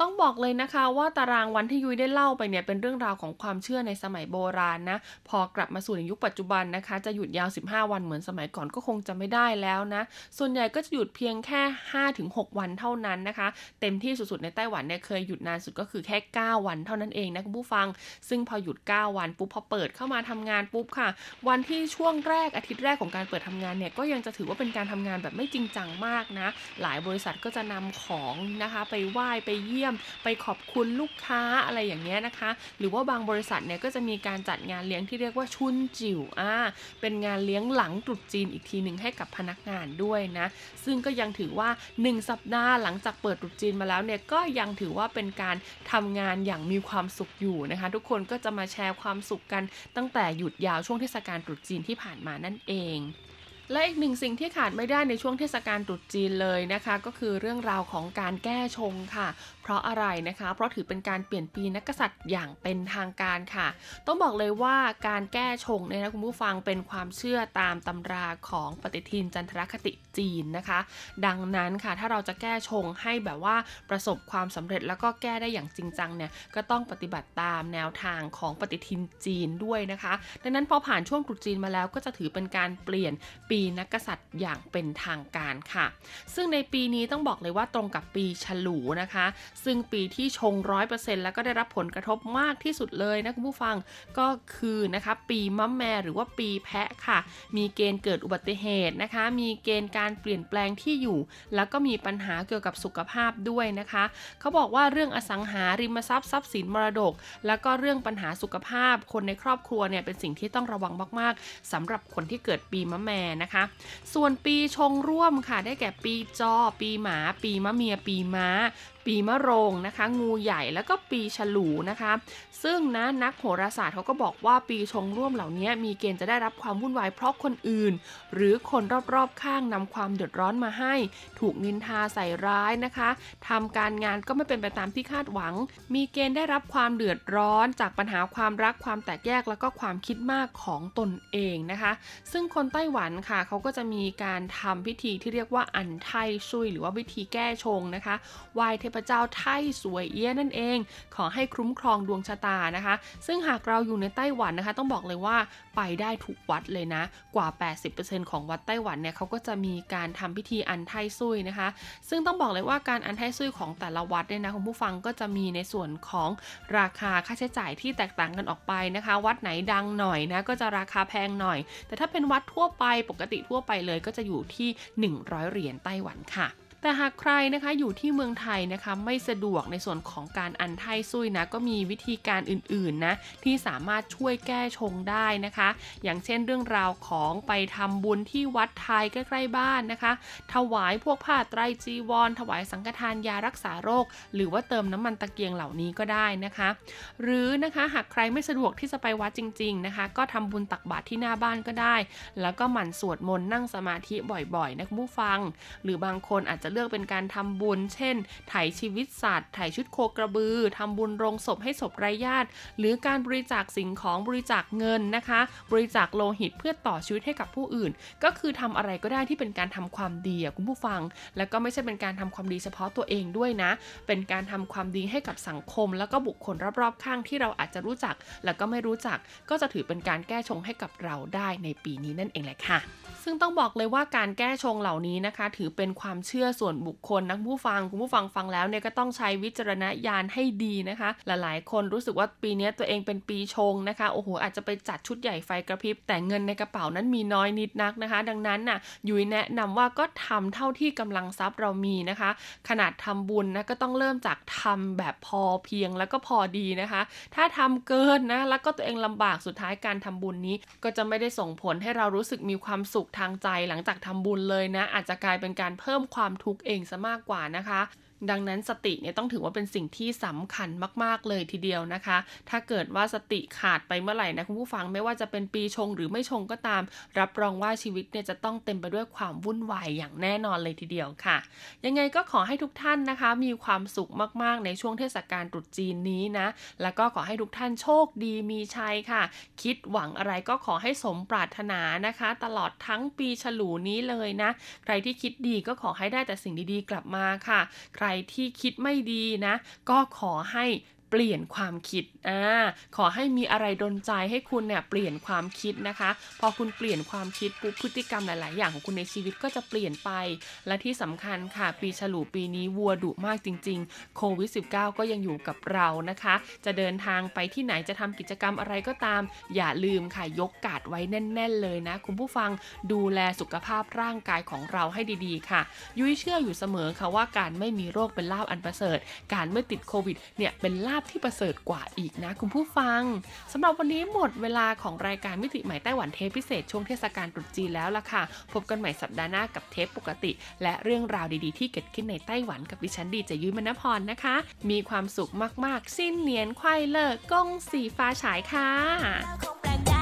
S8: ต้องบอกเลยนะคะว่าตารางวันที่ยุ้ยได้เล่าไปเนี่ยเป็นเรื่องราวของความเชื่อในสมัยโบราณนะพอกลับมาสู่ในยุคปัจจุบันนะคะ จะหยุดยาว 15 วันเหมือนสมัยก่อนก็คงจะไม่ได้แล้วนะ ส่วนใหญ่ก็จะหยุดเพียงแค่ 5-6 วันเท่านั้นนะคะ เต็มที่สุดๆในไต้หวันเนี่ยเคยหยุดนานสุดก็คือแค่ 9 วันเท่านั้นเองนะคุณผู้ฟัง ซึ่งพอหยุด 9 วันปุ๊บพอเปิดเข้ามาทำงานปุ๊บค่ะ วันที่ช่วงแรกอาทิตย์แรกของการเปิดทำงานเนี่ยก็ยังจะถือว่าเป็นการทำงานแบบไม่จริงจังมากนะ หลายบริษัทก็จะนำของนะคะไปไหว้ไปเยี่ยมยม ไปขอบคุณลูกค้าอะไรอย่างเงี้ยนะคะ หรือว่าบางบริษัทเนี่ยก็จะมีการจัดงานเลี้ยงที่เรียกว่าชุนจิ๋วอ่าเป็นงานเลี้ยงหลังตรุษจีนอีกทีหนึ่งให้กับพนักงานด้วยนะ ซึ่งก็ยังถือว่า 1 สัปดาห์หลังจากเปิดตรุษจีนมาแล้วเนี่ยก็ยังถือว่าเป็นการทำงานอย่างมีความสุขอยู่นะคะ ทุกคนก็จะมาแชร์ความสุขกันตั้งแต่หยุดยาวช่วงเทศกาลตรุษจีนที่ผ่านมานั่นเอง และอีกหนึ่งสิ่งที่ขาดไม่ได้ในช่วงเทศกาลตรุษจีนเลยนะคะ ก็คือเรื่องราวของการแก้ชงค่ะ เพราะอะไรนะคะ เพราะถือเป็นการเปลี่ยนปีนักษัตริย์อย่างเป็นทางการค่ะ ต้องบอกเลยว่าการแก้ชงเนี่ยนะคุณผู้ฟังเป็นความเชื่อตามตำราของปฏิทินจันทรคติจีนนะคะ ดังนั้นค่ะถ้าเราจะแก้ชงให้แบบว่าประสบความสำเร็จแล้วก็แก้ได้อย่างจริงจังเนี่ยก็ต้องปฏิบัติตามแนวทางของปฏิทินจีนด้วยนะคะ ดังนั้นพอผ่านช่วงตรุษจีนมาแล้วก็จะถือเป็นการเปลี่ยนปีีนักกษัตริย์อย่างเป็นทางการค่ะ ซึ่งในปีนี้ต้องบอกเลยว่าตรงกับปีฉลูนะคะ ซึ่งปีที่ชงร้อยเปอร์เซ็นต์แล้วก็ได้รับผลกระทบมากที่สุดเลยนะคุณผู้ฟังก็คือนะคะปีมะแม่หรือว่าปีแพะค่ะ มีเกณฑ์เกิดอุบัติเหตุนะคะ มีเกณฑ์การเปลี่ยนแปลงที่อยู่ แล้วก็มีปัญหาเกี่ยวกับสุขภาพด้วยนะคะ เขาบอกว่าเรื่องอสังหาริมทรัพย์ทรัพย์สินมรดก แล้วก็เรื่องปัญหาสุขภาพ คนในครอบครัวเนี่ยเป็นสิ่งที่ต้องระวังมากๆสำหรับคนที่เกิดปีมะแม่นะคะส่วนปีชงร่วมค่ะได้แก่ปีจอ ปีหมา ปีมะเมีย ปีม้า ปีมะโรงนะคะ งูใหญ่แล้วก็ปีฉลูนะคะ ซึ่งนะนักโหราศาสตร์เขาก็บอกว่าปีชงร่วมเหล่านี้มีเกณฑ์จะได้รับความวุ่นวายเพราะคนอื่น หรือคนรอบๆข้างนำความเดือดร้อนมาให้ ถูกนินทาใส่ร้ายนะคะทำการงานก็ไม่เป็นไปตามที่คาดหวัง มีเกณฑ์ได้รับความเดือดร้อนจากปัญหาความรักความแตกแยกแล้วก็ความคิดมากของตนเองนะคะ ซึ่งคนไต้หวันค่ะเขาก็จะมีการทำพิธีที่เรียกว่าอันไทซุยหรือว่าวิธีแก้ชงนะคะไหว้เทพเจ้าไทสวยเอี้ยนั่นเอง ขอให้คุ้มครองดวงชะตานะคะ ซึ่งหากเราอยู่ในไต้หวันนะคะ ต้องบอกเลยว่าไปได้ทุกวัดเลยนะ กว่า 80%ของวัดไต้หวันเนี่ยเขาก็จะมีการทำพิธีอันไทซุยนะคะ ซึ่งต้องบอกเลยว่าการอันไทซุยของแต่ละวัดเนี่ยนะคุณผู้ฟังก็จะมีในส่วนของราคาค่าใช้จ่ายที่แตกต่างกันออกไปนะคะ วัดไหนดังหน่อยนะก็จะราคาแพงหน่อย แต่ถ้าเป็นวัดทั่วไปปกติทั่วไปเลยก็จะอยู่ที่ 100 เหรียญไต้หวันค่ะ แต่หากใครนะคะอยู่ที่เมืองไทยนะคะไม่สะดวกในส่วนของการอันไทซุยนะก็มีวิธีการอื่นๆนะที่สามารถช่วยแก้ชงได้นะคะ อย่างเช่นเรื่องราวของไปทำบุญที่วัดไทยใกล้ๆบ้านนะคะ ถวายพวกผ้าไตรจีวร ถวายสังฆทานยารักษาโรค หรือว่าเติมน้ำมันตะเกียงเหล่านี้ก็ได้นะคะ หรือนะคะหากใครไม่สะดวกที่จะไปวัดจริง ๆนะคะ ก็ทำบุญตักบาตรที่หน้าบ้านก็ได้ แล้วก็หมั่นสวดมนต์นั่งสมาธิบ่อยๆนะคุณผู้ฟัง หรือบางคนอาจจะเลือกเป็นการทำบุญ เช่นไถ่ชีวิตสัตว์ไถ่ชุดโคกระบือทำบุญโรงศพให้ศพไร้ญาติ หรือการบริจาคสิ่งของบริจาคเงินนะคะ บริจาคโลหิตเพื่อต่อชีวิตให้กับผู้อื่น ก็คือทำอะไรก็ได้ที่เป็นการทำความดีคุณผู้ฟัง แล้วก็ไม่ใช่เป็นการทำความดีเฉพาะตัวเองด้วยนะ เป็นการทำความดีให้กับสังคม แล้วก็บุคคลรอบๆ ข้างที่เราอาจจะรู้จัก แล้วก็ไม่รู้จัก ก็จะถือเป็นการแก้ชงให้กับเราได้ในปีนี้นั่นเองแหละค่ะ ซึ่งต้องบอกเลยว่าการแก้ชงเหล่านี้นะคะ ถือเป็นความเชื่อส่วนบุคคลนะผู้ฟังคุณผู้ฟังฟังแล้วเนี่ยก็ต้องใช้วิจารณญาณให้ดีนะคะ หลายๆ คนรู้สึกว่าปีนี้ตัวเองเป็นปีชงนะคะโอ้โหอาจจะไปจัดชุดใหญ่ไฟกระพริบ แต่เงินในกระเป๋านั้นมีน้อยนิดนักนะคะ ดังนั้นน่ะยุ้ยแนะนำว่าก็ทำเท่าที่กำลังทรัพย์เรามีนะคะ ขนาดทำบุญนะก็ต้องเริ่มจากทำแบบพอเพียงแล้วก็พอดีนะคะ ถ้าทำเกินนะแล้วก็ตัวเองลำบากสุดท้ายการทำบุญนี้ ก็จะไม่ได้ส่งผลให้เรารู้สึกมีความสุขทางใจหลังจากทำบุญเลยนะ อาจจะกลายเป็นการเพิ่มความทุกข์เองซะมากกว่านะคะ ดังนั้นสติเนี่ยต้องถือว่าเป็นสิ่งที่สำคัญมาก ๆ เลยทีเดียวนะคะ ถ้าเกิดว่าสติขาดไปเมื่อไหร่นะคุณผู้ฟังไม่ว่าจะเป็นปีชงหรือไม่ชงก็ตาม รับรองว่าชีวิตเนี่ยจะต้องเต็มไปด้วยความวุ่นวายอย่างแน่นอนเลยทีเดียวค่ะ ยังไงก็ขอให้ทุกท่านนะคะ มีความสุขมากๆ ในช่วงเทศกาลตรุษจีนนี้นะ แล้วก็ขอให้ทุกท่านโชคดีมีชัยค่ะ คิดหวังอะไรก็ขอให้สมปรารถนานะคะ ตลอดทั้งปีฉลูนี้เลยนะ ใครที่คิดดีก็ขอให้ได้แต่สิ่งดีๆ กลับมาค่ะใครที่คิดไม่ดีนะ ก็ขอให้ เปลี่ยนความคิดอ่าขอให้มีอะไรดนใจให้คุณเนี่ยเปลี่ยนความคิดนะคะ พอคุณเปลี่ยนความคิดปุ๊บพฤติกรรมหลาย ๆ อย่างของคุณในชีวิตก็จะเปลี่ยนไป และที่สำคัญค่ะ ปีฉลูปีนี้วัวดุมากจริง ๆ โควิด -19 ก็ยังอยู่กับเรานะคะ จะเดินทางไปที่ไหนจะทำกิจกรรมอะไรก็ตาม อย่าลืมค่ะยกกาดไว้แน่น ๆ เลยนะ คุณผู้ฟังดูแลสุขภาพร่างกายของเราให้ดี ๆ ค่ะ ยุ้ยเชื่ออยู่เสมอค่ะว่าการไม่มีโรคเป็นลาบอันประเสริฐ การไม่ติดโควิดเนี่ยเป็นลาพที่ประเสริฐกว่าอีกนะคุณผู้ฟังสำหรับวันนี้หมดเวลาของรายการมิติใหม่ไต้หวันเทปพิเศษช่วงเทศกาลตรุษจีนแล้วล่ะค่ะ พบกันใหม่สัปดาห์หน้ากับเทปปกติ และเรื่องราวดีๆที่เกิดขึ้นในไต้หวันกับดิฉันดีเจยุ้ยมณพรนะคะ มีความสุขมากๆ สิ้นเหนียนควายเลิกกงสีฟ้าฉายค่ะ